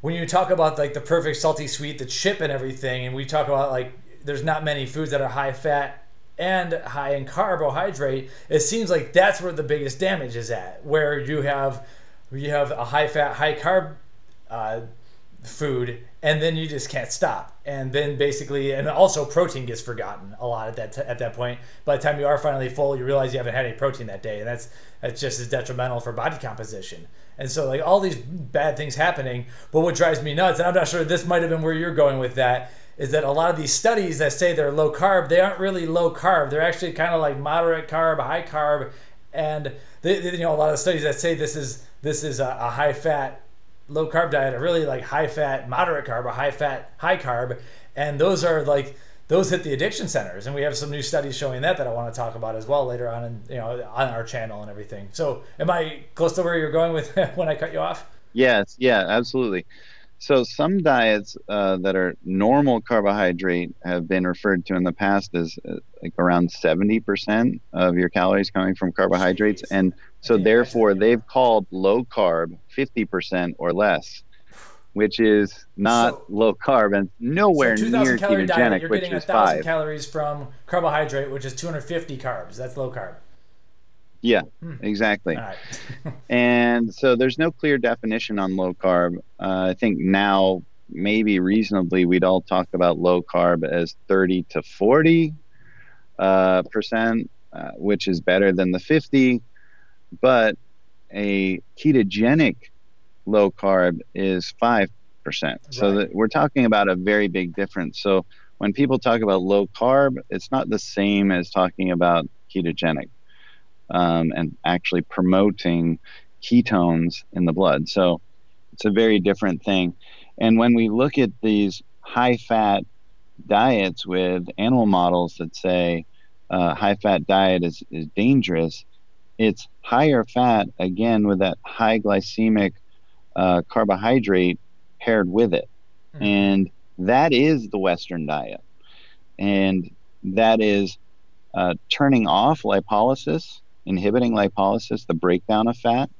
when you talk about like the perfect salty sweet, the chip and everything, and we talk about like there's not many foods that are high fat and high in carbohydrate. It seems like that's where the biggest damage is at, where you have you have a high fat, high carb uh, food and then you just can't stop. And then basically and also protein gets forgotten a lot at that t- at that point. By the time you are finally full you realize you haven't had any protein that day. And that's that's just as detrimental for body composition. And so like all these bad things happening. But what drives me nuts and i'm not sure this might have been where you're going with that is that a lot of these studies that say they're low carb they aren't really low carb. They're actually kind of like moderate carb high carb. And they, they, you know a lot of studies that say this is this is a, a high fat low carb diet, a really like high fat, moderate carb, a high fat, high carb, and those are like those hit the addiction centers, and we have some new studies showing that that I want to talk about as well later on, in, you know, on our channel and everything. So, am I close to where you're going with when I cut you off? Yes, yeah, absolutely. So some diets uh, that are normal carbohydrate have been referred to in the past as uh, like around 70% of your calories coming from carbohydrates. Jeez. And so therefore they've called low carb 50% or less, which is not so, low carb and nowhere so near ketogenic, diet, you're which getting is 1,000 calories from carbohydrate, which is 250 carbs. That's low carb. Yeah, hmm. exactly. and so there's no clear definition on low carb. Uh, I think now maybe reasonably we'd all talk about low carb as 30 to 40 uh, percent, uh, which is better than the 50. But a ketogenic low carb is 5%. Right. So we're talking about a very big difference. So when people talk about low carb, it's not the same as talking about ketogenic um, and actually promoting ketones in the blood. So it's a very different thing. And when we look at these high fat diets with animal models that say uh, high fat diet is, is dangerous, it's higher fat again with that high glycemic uh, carbohydrate paired with it. Mm-hmm. And that is the Western diet. And that is uh, turning off lipolysis inhibiting lipolysis, the breakdown of fat,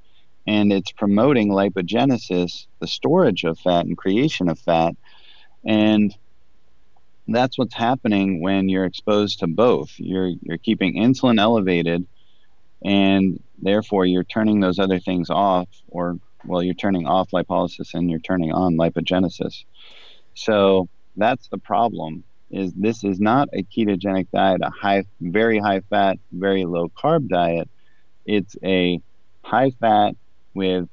and it's promoting lipogenesis, the storage of fat and creation of fat. And that's what's happening when you're exposed to both. You're you're keeping insulin elevated and therefore you're turning those other things off or well you're turning off lipolysis and you're turning on lipogenesis. So that's the problem is this is not a ketogenic diet, a high, very high fat, very low carb diet. It's a high fat with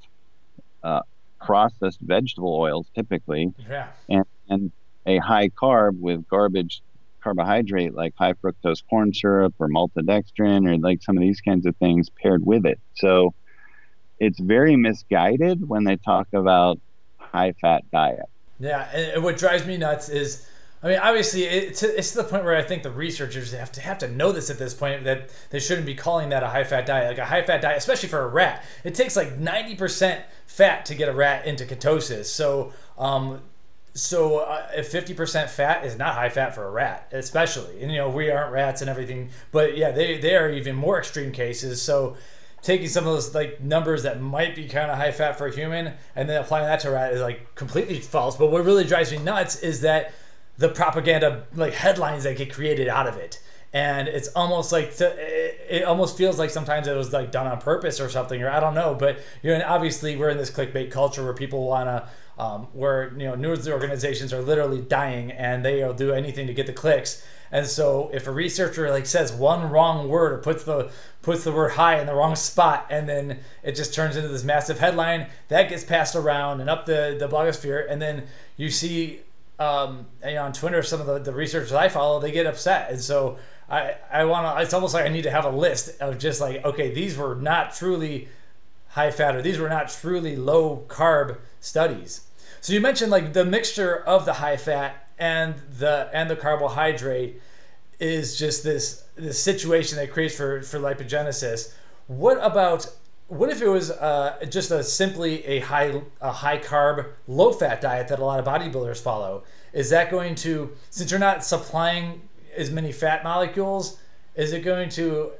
uh, processed vegetable oils, typically, yeah. and, and a high carb with garbage carbohydrate like high fructose corn syrup or maltodextrin or like some of these kinds of things paired with it. So it's very misguided when they talk about high fat diet. Yeah, and what drives me nuts is, I mean, obviously it's it's to the point where I think the researchers have to have to know this at this point that they shouldn't be calling that a high fat diet, like a high fat diet, especially for a rat. It takes like ninety percent fat to get a rat into ketosis. So um, so uh, if 50% fat is not high fat for a rat especially and you know we aren't rats and everything but yeah they, they are even more extreme cases so taking some of those like numbers that might be kind of high fat for a human and then applying that to a rat is like completely false but what really drives me nuts is that the propaganda like headlines that get created out of it and it's almost like to, it almost feels like sometimes it was like done on purpose or something or i don't know but you know obviously we're in this clickbait culture where people want to um, where you know news organizations are literally dying and they will do anything to get the clicks. And so if a researcher like says one wrong word or puts the puts the word high in the wrong spot and then it just turns into this massive headline that gets passed around and up the, the blogosphere and then you see um, you know, on Twitter some of the, the researchers I follow they get upset and so I I want to it's almost like I need to have a list of just like okay these were not truly high fat or these were not truly low carb studies. So you mentioned like the mixture of the high fat and the and the carbohydrate is just this this situation that creates for for lipogenesis. What about what if it was uh, just a simply a high a high carb low fat diet that a lot of bodybuilders follow? Is that going to since you're not supplying as many fat molecules, is it going to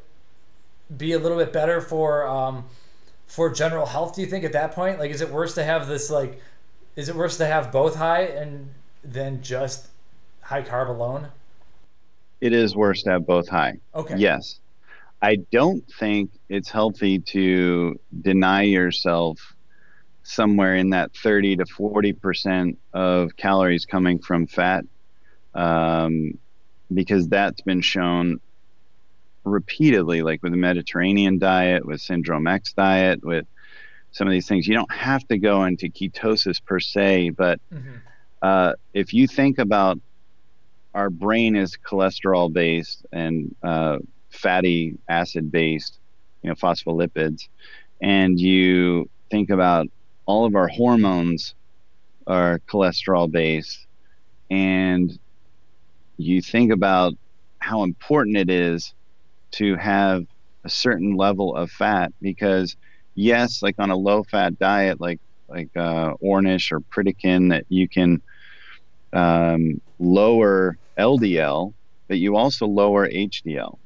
be a little bit better for um, for general health do you think at that point? Like is it worse to have this like is it worse to have both high and than just high carb alone? It is worse to have both high. Okay. Yes i don't think it's healthy to deny yourself somewhere in that 30 to 40 percent of calories coming from fat um, because that's been shown repeatedly, like with the Mediterranean diet, with Syndrome X diet, with some of these things. You don't have to go into ketosis per se, but mm-hmm. uh, if you think about our brain is cholesterol based and uh, fatty acid based, you know, phospholipids, and you think about all of our hormones are cholesterol based, and you think about how important it is to have a certain level of fat because yes like on a low fat diet like like uh, Ornish or Pritikin that you can um, lower LDL but you also lower HDL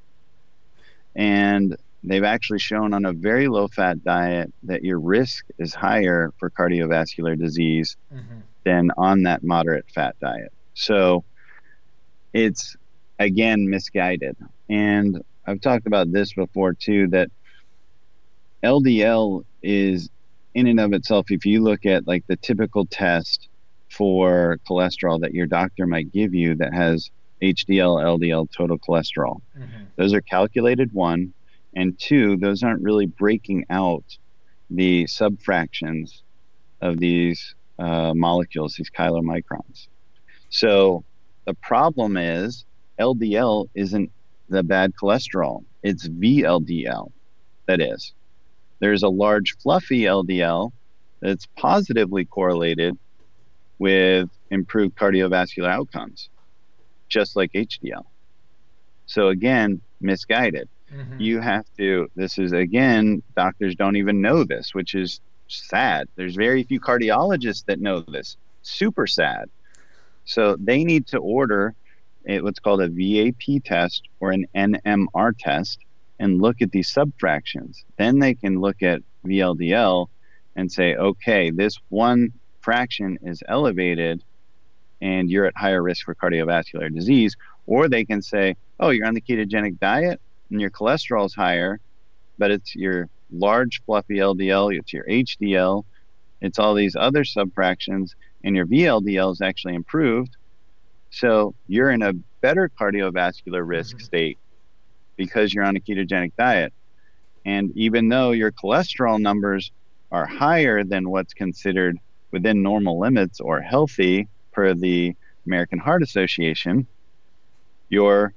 and they've actually shown on a very low fat diet that your risk is higher for cardiovascular disease mm-hmm. than on that moderate fat diet so it's again misguided and I've talked about this before too that LDL is in and of itself if you look at like the typical test for cholesterol that your doctor might give you that has HDL, LDL, total cholesterol. Mm-hmm. Those are calculated one and two, those aren't really breaking out the subfractions of these uh, molecules, these chylomicrons. So the problem is LDL isn't the bad cholesterol. It's VLDL, that is. There's a large fluffy LDL that's positively correlated with improved cardiovascular outcomes, just like HDL. So, again, misguided. Mm-hmm. You have to, this is again, doctors don't even know this, which is sad. There's very few cardiologists that know this. Super sad. So, they need to order what's called a VAP test or an NMR test and look at these subfractions. Then they can look at VLDL and say, okay, this one fraction is elevated and you're at higher risk for cardiovascular disease. Or they can say, oh, you're on the ketogenic diet and your cholesterol is higher, but it's your large fluffy LDL, it's your HDL, it's all these other subfractions, and your VLDL is actually improved so you're in a better cardiovascular risk mm-hmm. state because you're on a ketogenic diet. And even though your cholesterol numbers are higher than what's considered within normal limits or healthy per the American Heart Association, you're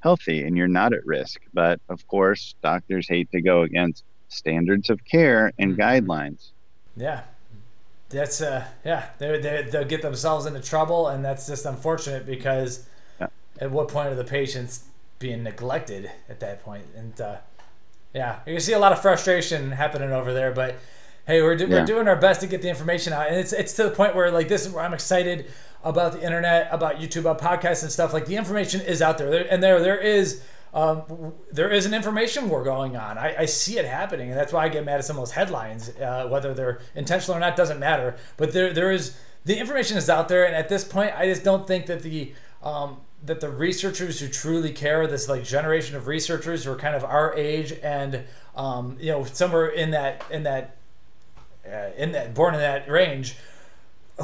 healthy and you're not at risk. But of course, doctors hate to go against standards of care and mm-hmm. guidelines. Yeah. That's uh yeah they they they'll get themselves into trouble and that's just unfortunate because yeah. at what point are the patients being neglected at that point? point and uh, yeah you see a lot of frustration happening over there but hey we're, do, yeah. we're doing our best to get the information out and it's it's to the point where like this is where I'm excited about the internet about YouTube about podcasts and stuff like the information is out there, there and there there is um, there is an information war going on. I, I, see it happening, and that's why I get mad at some of those headlines. Uh, whether they're intentional or not doesn't matter. But there, there is the information is out there, and at this point, I just don't think that the um, that the researchers who truly care, this like generation of researchers who are kind of our age and um, you know somewhere in that in that uh, in that born in that range,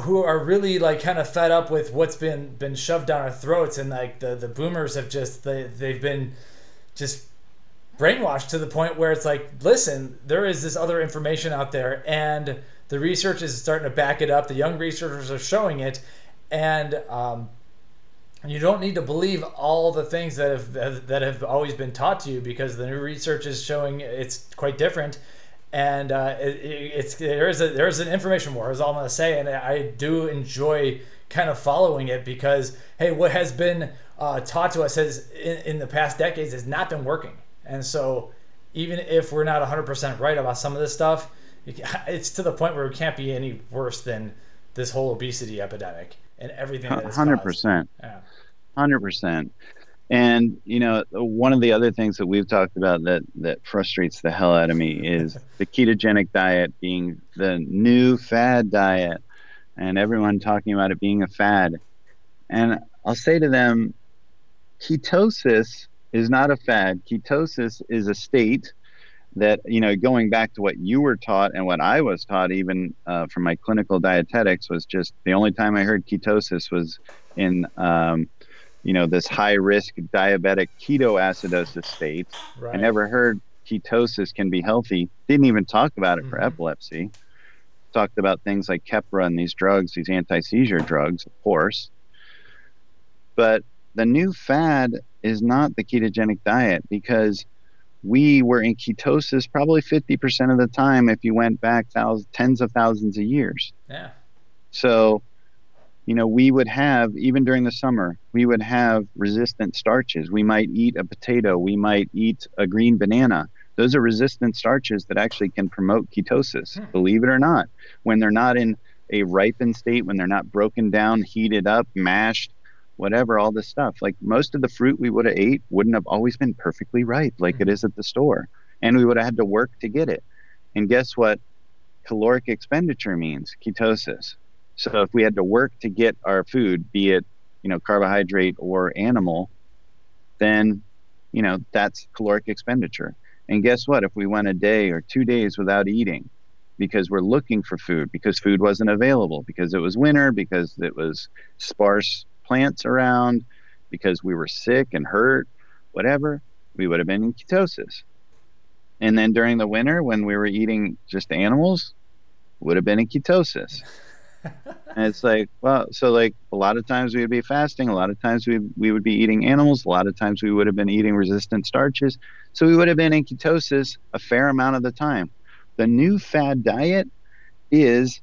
who are really like kind of fed up with what's been been shoved down our throats and like the the boomers have just they they've been just brainwashed to the point where it's like listen there is this other information out there and the research is starting to back it up. The young researchers are showing it. And um, you don't need to believe all the things that have that have always been taught to you because the new research is showing it's quite different and uh, it, it's there is a there is an information war is all I'm gonna say, and I do enjoy kind of following it because hey, what has been uh, taught to us has in, in, the past decades has not been working, and so even if we're not 100% right about some of this stuff, it's to the point where it can't be any worse than this whole obesity epidemic and everything. Hundred percent. Hundred percent. And you know, one of the other things that we've talked about that that frustrates the hell out of me is the ketogenic diet being the new fad diet, and everyone talking about it being a fad. And I'll say to them, ketosis is not a fad. Ketosis is a state that you know, going back to what you were taught and what I was taught, even uh, from my clinical dietetics, was just the only time I heard ketosis was in um, you know this high risk diabetic ketoacidosis state. Right. I never heard ketosis can be healthy. Didn't even talk about it mm-hmm. for epilepsy. Talked about things like Keppra and these drugs, these anti seizure drugs, of course. But the new fad is not the ketogenic diet because we were in ketosis probably 50% of the time if you went back thousands, tens of thousands of years. Yeah. So you know, we would have, even during the summer, we would have resistant starches. We might eat a potato, we might eat a green banana. Those are resistant starches that actually can promote ketosis, hmm. believe it or not. When they're not in a ripened state, when they're not broken down, heated up, mashed, whatever, all this stuff. Like most of the fruit we would have ate wouldn't have always been perfectly ripe like hmm. it is at the store. And we would have had to work to get it. And guess what? Caloric expenditure means ketosis. So if we had to work to get our food, be it you know carbohydrate or animal, then you know that's caloric expenditure. And guess what? If we went a day or two days without eating because we're looking for food, because food wasn't available, because it was winter, because it was sparse plants around, because we were sick and hurt, whatever, we would have been in ketosis. And then during the winter, when we were eating just animals, would have been in ketosis and it's like, well, so like a lot of times we would be fasting, a lot of times we we would be eating animals, a lot of times we would have been eating resistant starches, so we would have been in ketosis a fair amount of the time. The new fad diet is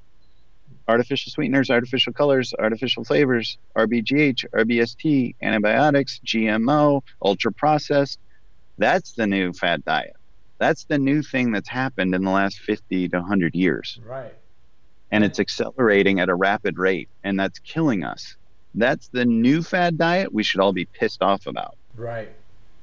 artificial sweeteners, artificial colors, artificial flavors, RBGH, RBST, antibiotics, GMO, ultra processed. That's the new fad diet. That's the new thing that's happened in the last 50 to 100 years. Right and it's accelerating at a rapid rate, and that's killing us. That's the new fad diet we should all be pissed off about. Right.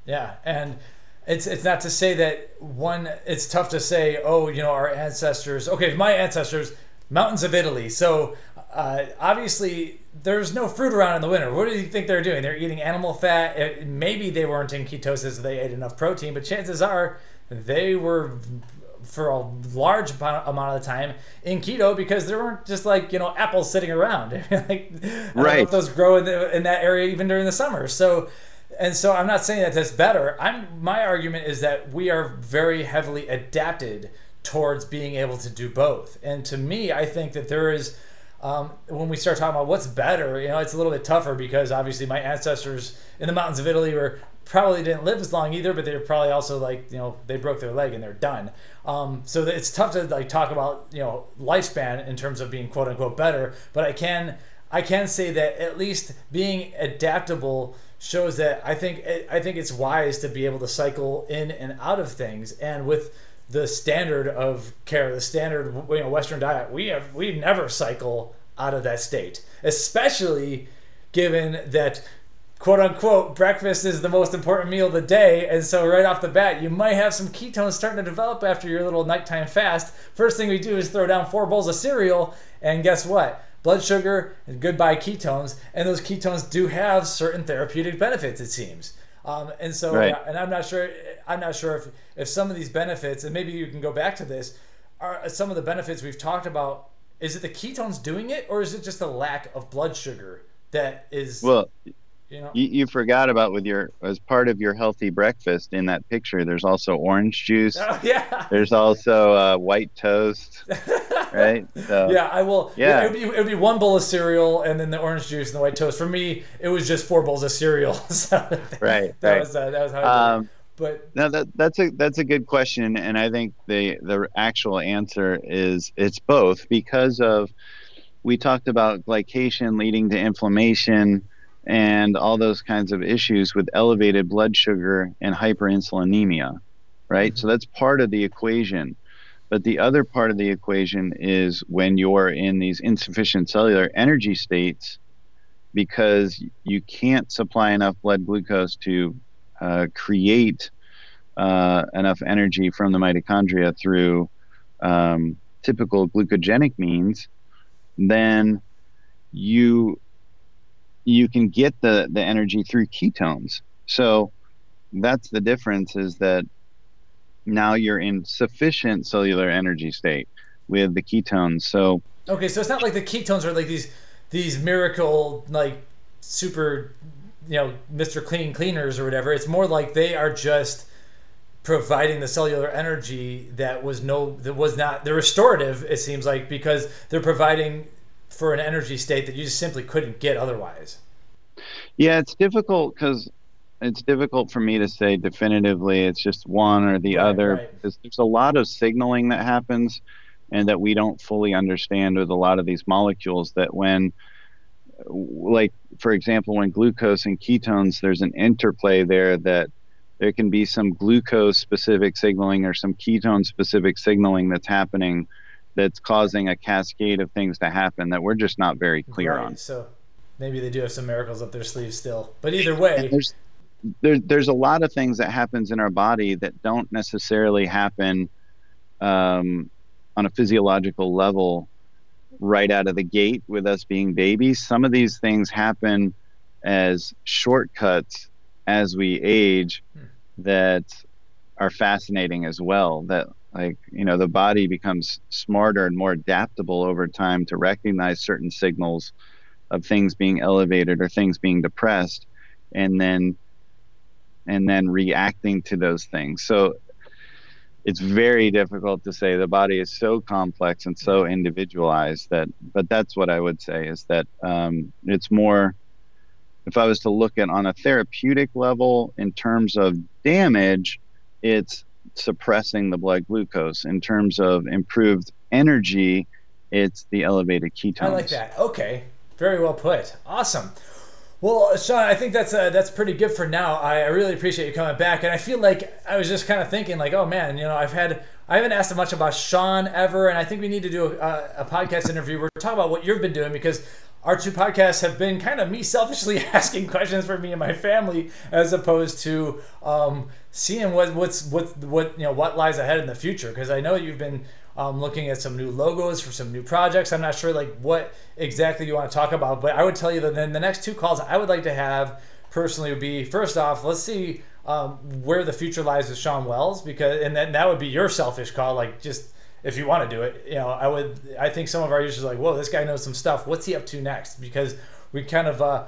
Yeah, and it's it's not to say that one. It's tough to say. Oh, you know, our ancestors. Okay, my ancestors, mountains of Italy. So uh, obviously, there's no fruit around in the winter. What do you think they're doing? They're eating animal fat. It, maybe they weren't in ketosis. They ate enough protein, but chances are they were for a large amount of the time in keto because there weren't just like you know apples sitting around. like, right. those grow in, the, in that area even during the summer. So and so I'm not saying that that's better. I'm my argument is that we are very heavily adapted towards being able to do both. And to me, I think that there is um, when we start talking about what's better, you know, it's a little bit tougher because obviously my ancestors in the mountains of Italy were probably didn't live as long either, but they're probably also like you know they broke their leg and they're done. Um, so it's tough to like talk about you know lifespan in terms of being quote unquote better, but I can I can say that at least being adaptable shows that I think I think it's wise to be able to cycle in and out of things, and with the standard of care, the standard you know Western diet, we have we never cycle out of that state, especially given that quote unquote breakfast is the most important meal of the day. And so right off the bat you might have some ketones starting to develop after your little nighttime fast. First thing we do is throw down four bowls of cereal. And guess what? Blood sugar and goodbye ketones. And those ketones do have certain therapeutic benefits it seems. Um, and so right. and i'm not sure i'm not sure if, if some of these benefits and maybe you can go back to this are some of the benefits we've talked about is it the ketones doing it or is it just a lack of blood sugar that is well you, you, you, forgot about with your as part of your healthy breakfast in that picture. There's also orange juice. Oh, yeah. There's also uh, white toast. right. So, yeah, I will. Yeah. It would, be, it would be one bowl of cereal and then the orange juice and the white toast. For me, it was just four bowls of cereal. so right. That right. was uh, that was how. Um, but no, that that's a that's a good question, and I think the the actual answer is it's both because of we talked about glycation leading to inflammation and all those kinds of issues with elevated blood sugar and hyperinsulinemia, right? Mm-hmm. So that's part of the equation. But the other part of the equation is when you're in these insufficient cellular energy states because you can't supply enough blood glucose to uh, create uh, enough energy from the mitochondria through um, typical glucogenic means, then you you can get the the energy through ketones. So that's the difference is that now you're in sufficient cellular energy state with the ketones. So okay, so it's not like the ketones are like these these miracle like super you know Mr. Clean cleaners or whatever. It's more like they are just providing the cellular energy that was no that was not the restorative it seems like because they're providing for an energy state that you just simply couldn't get otherwise. Yeah, it's difficult because it's difficult for me to say definitively it's just one or the right, other right. there's a lot of signaling that happens and that we don't fully understand with a lot of these molecules that when like for example when glucose and ketones there's an interplay there that there can be some glucose specific signaling or some ketone specific signaling that's happening that's causing a cascade of things to happen that we're just not very clear right. on. So maybe they do have some miracles up their sleeves still. But either way, there's there, there's a lot of things that happens in our body that don't necessarily happen um, on a physiological level right out of the gate with us being babies. Some of these things happen as shortcuts as we age hmm. that are fascinating as well. That like you know the body becomes smarter and more adaptable over time to recognize certain signals of things being elevated or things being depressed and then and then reacting to those things. So it's very difficult to say. The body is so complex and so individualized that but that's what i would say is that um, it's more if i was to look at on a therapeutic level in terms of damage it's suppressing the blood glucose. In terms of improved energy, it's the elevated ketones. I like that. Okay, very well put. Awesome. Well, Shawn, I think that's uh, that's pretty good for now. I, I, really appreciate you coming back, and I feel like I was just kind of thinking, like, oh man, you know, I've had I haven't asked much about Shawn ever, and I think we need to do a, a podcast interview. Where we're talking about what you've been doing because our two podcasts have been kind of me selfishly asking questions for me and my family, as opposed to um, seeing what what's what what you know what lies ahead in the future. Because I know you've been um, looking at some new logos for some new projects. I'm not sure like what exactly you want to talk about, but I would tell you that then the next two calls I would like to have personally would be first off, let's see um, where the future lies with Shawn Wells because and then that would be your selfish call, like just if you want to do it. You know, I would. I think some of our users are like, "Whoa, this guy knows some stuff. What's he up to next?" Because we kind of. Uh,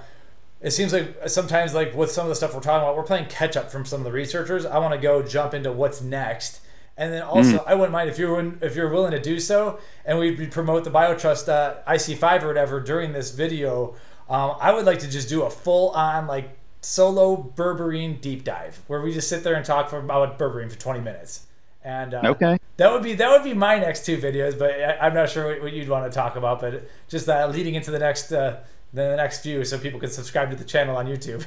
it seems like sometimes, like with some of the stuff we're talking about, we're playing catch up from some of the researchers. I want to go jump into what's next, And then also, mm. I wouldn't mind if you're if you're willing to do so, and we promote the BioTrust uh, IC5 or whatever during this video. Um, I would like to just do a full on like solo berberine deep dive where we just sit there and talk for about berberine for 20 minutes. And uh, okay, that would be that would be my next two videos, but I, am not sure what, you'd want to talk about. But just uh, leading into the next uh, the next few, so people can subscribe to the channel on YouTube.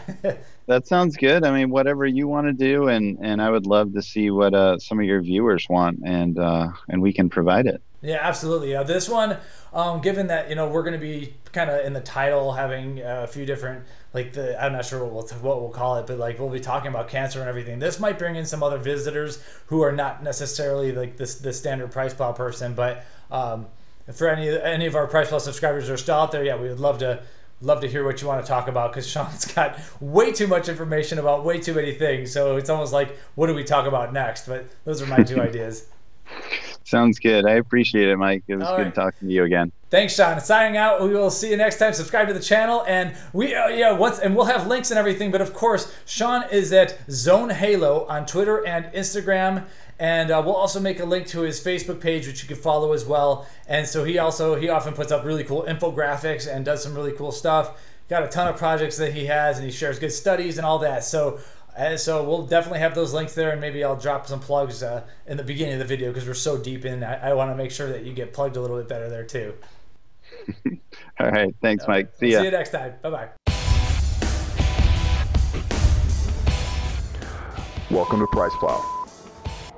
that sounds good. I mean, whatever you want to do, and and I would love to see what uh, some of your viewers want, and uh, and we can provide it. Yeah, absolutely. Uh, this one, um, given that you know we're going to be kind of in the title having a few different like the I'm not sure what we'll what we'll call it, but like we'll be talking about cancer and everything. This might bring in some other visitors who are not necessarily like this the standard PricePlow person, but um, for any any of our PricePlow subscribers who are still out there, yeah, we would love to love to hear what you want to talk about because Shawn's got way too much information about way too many things. So it's almost like what do we talk about next? But those are my two ideas. Sounds good. I appreciate it, Mike. It was All good right. talking to you again. Thanks, Shawn. Signing out. We will see you next time. Subscribe to the channel, and we uh, yeah once and we'll have links and everything. But of course, Shawn is at Zone Halo on Twitter and Instagram, and uh, we'll also make a link to his Facebook page, which you can follow as well. And so he also he often puts up really cool infographics and does some really cool stuff. Got a ton of projects that he has, and he shares good studies and all that. So and so we'll definitely have those links there, and maybe I'll drop some plugs uh, in the beginning of the video because we're so deep in. I, I want to make sure that you get plugged a little bit better there too. All right, thanks, All Mike. See ya. See you next time. Bye bye. Welcome to PricePlow.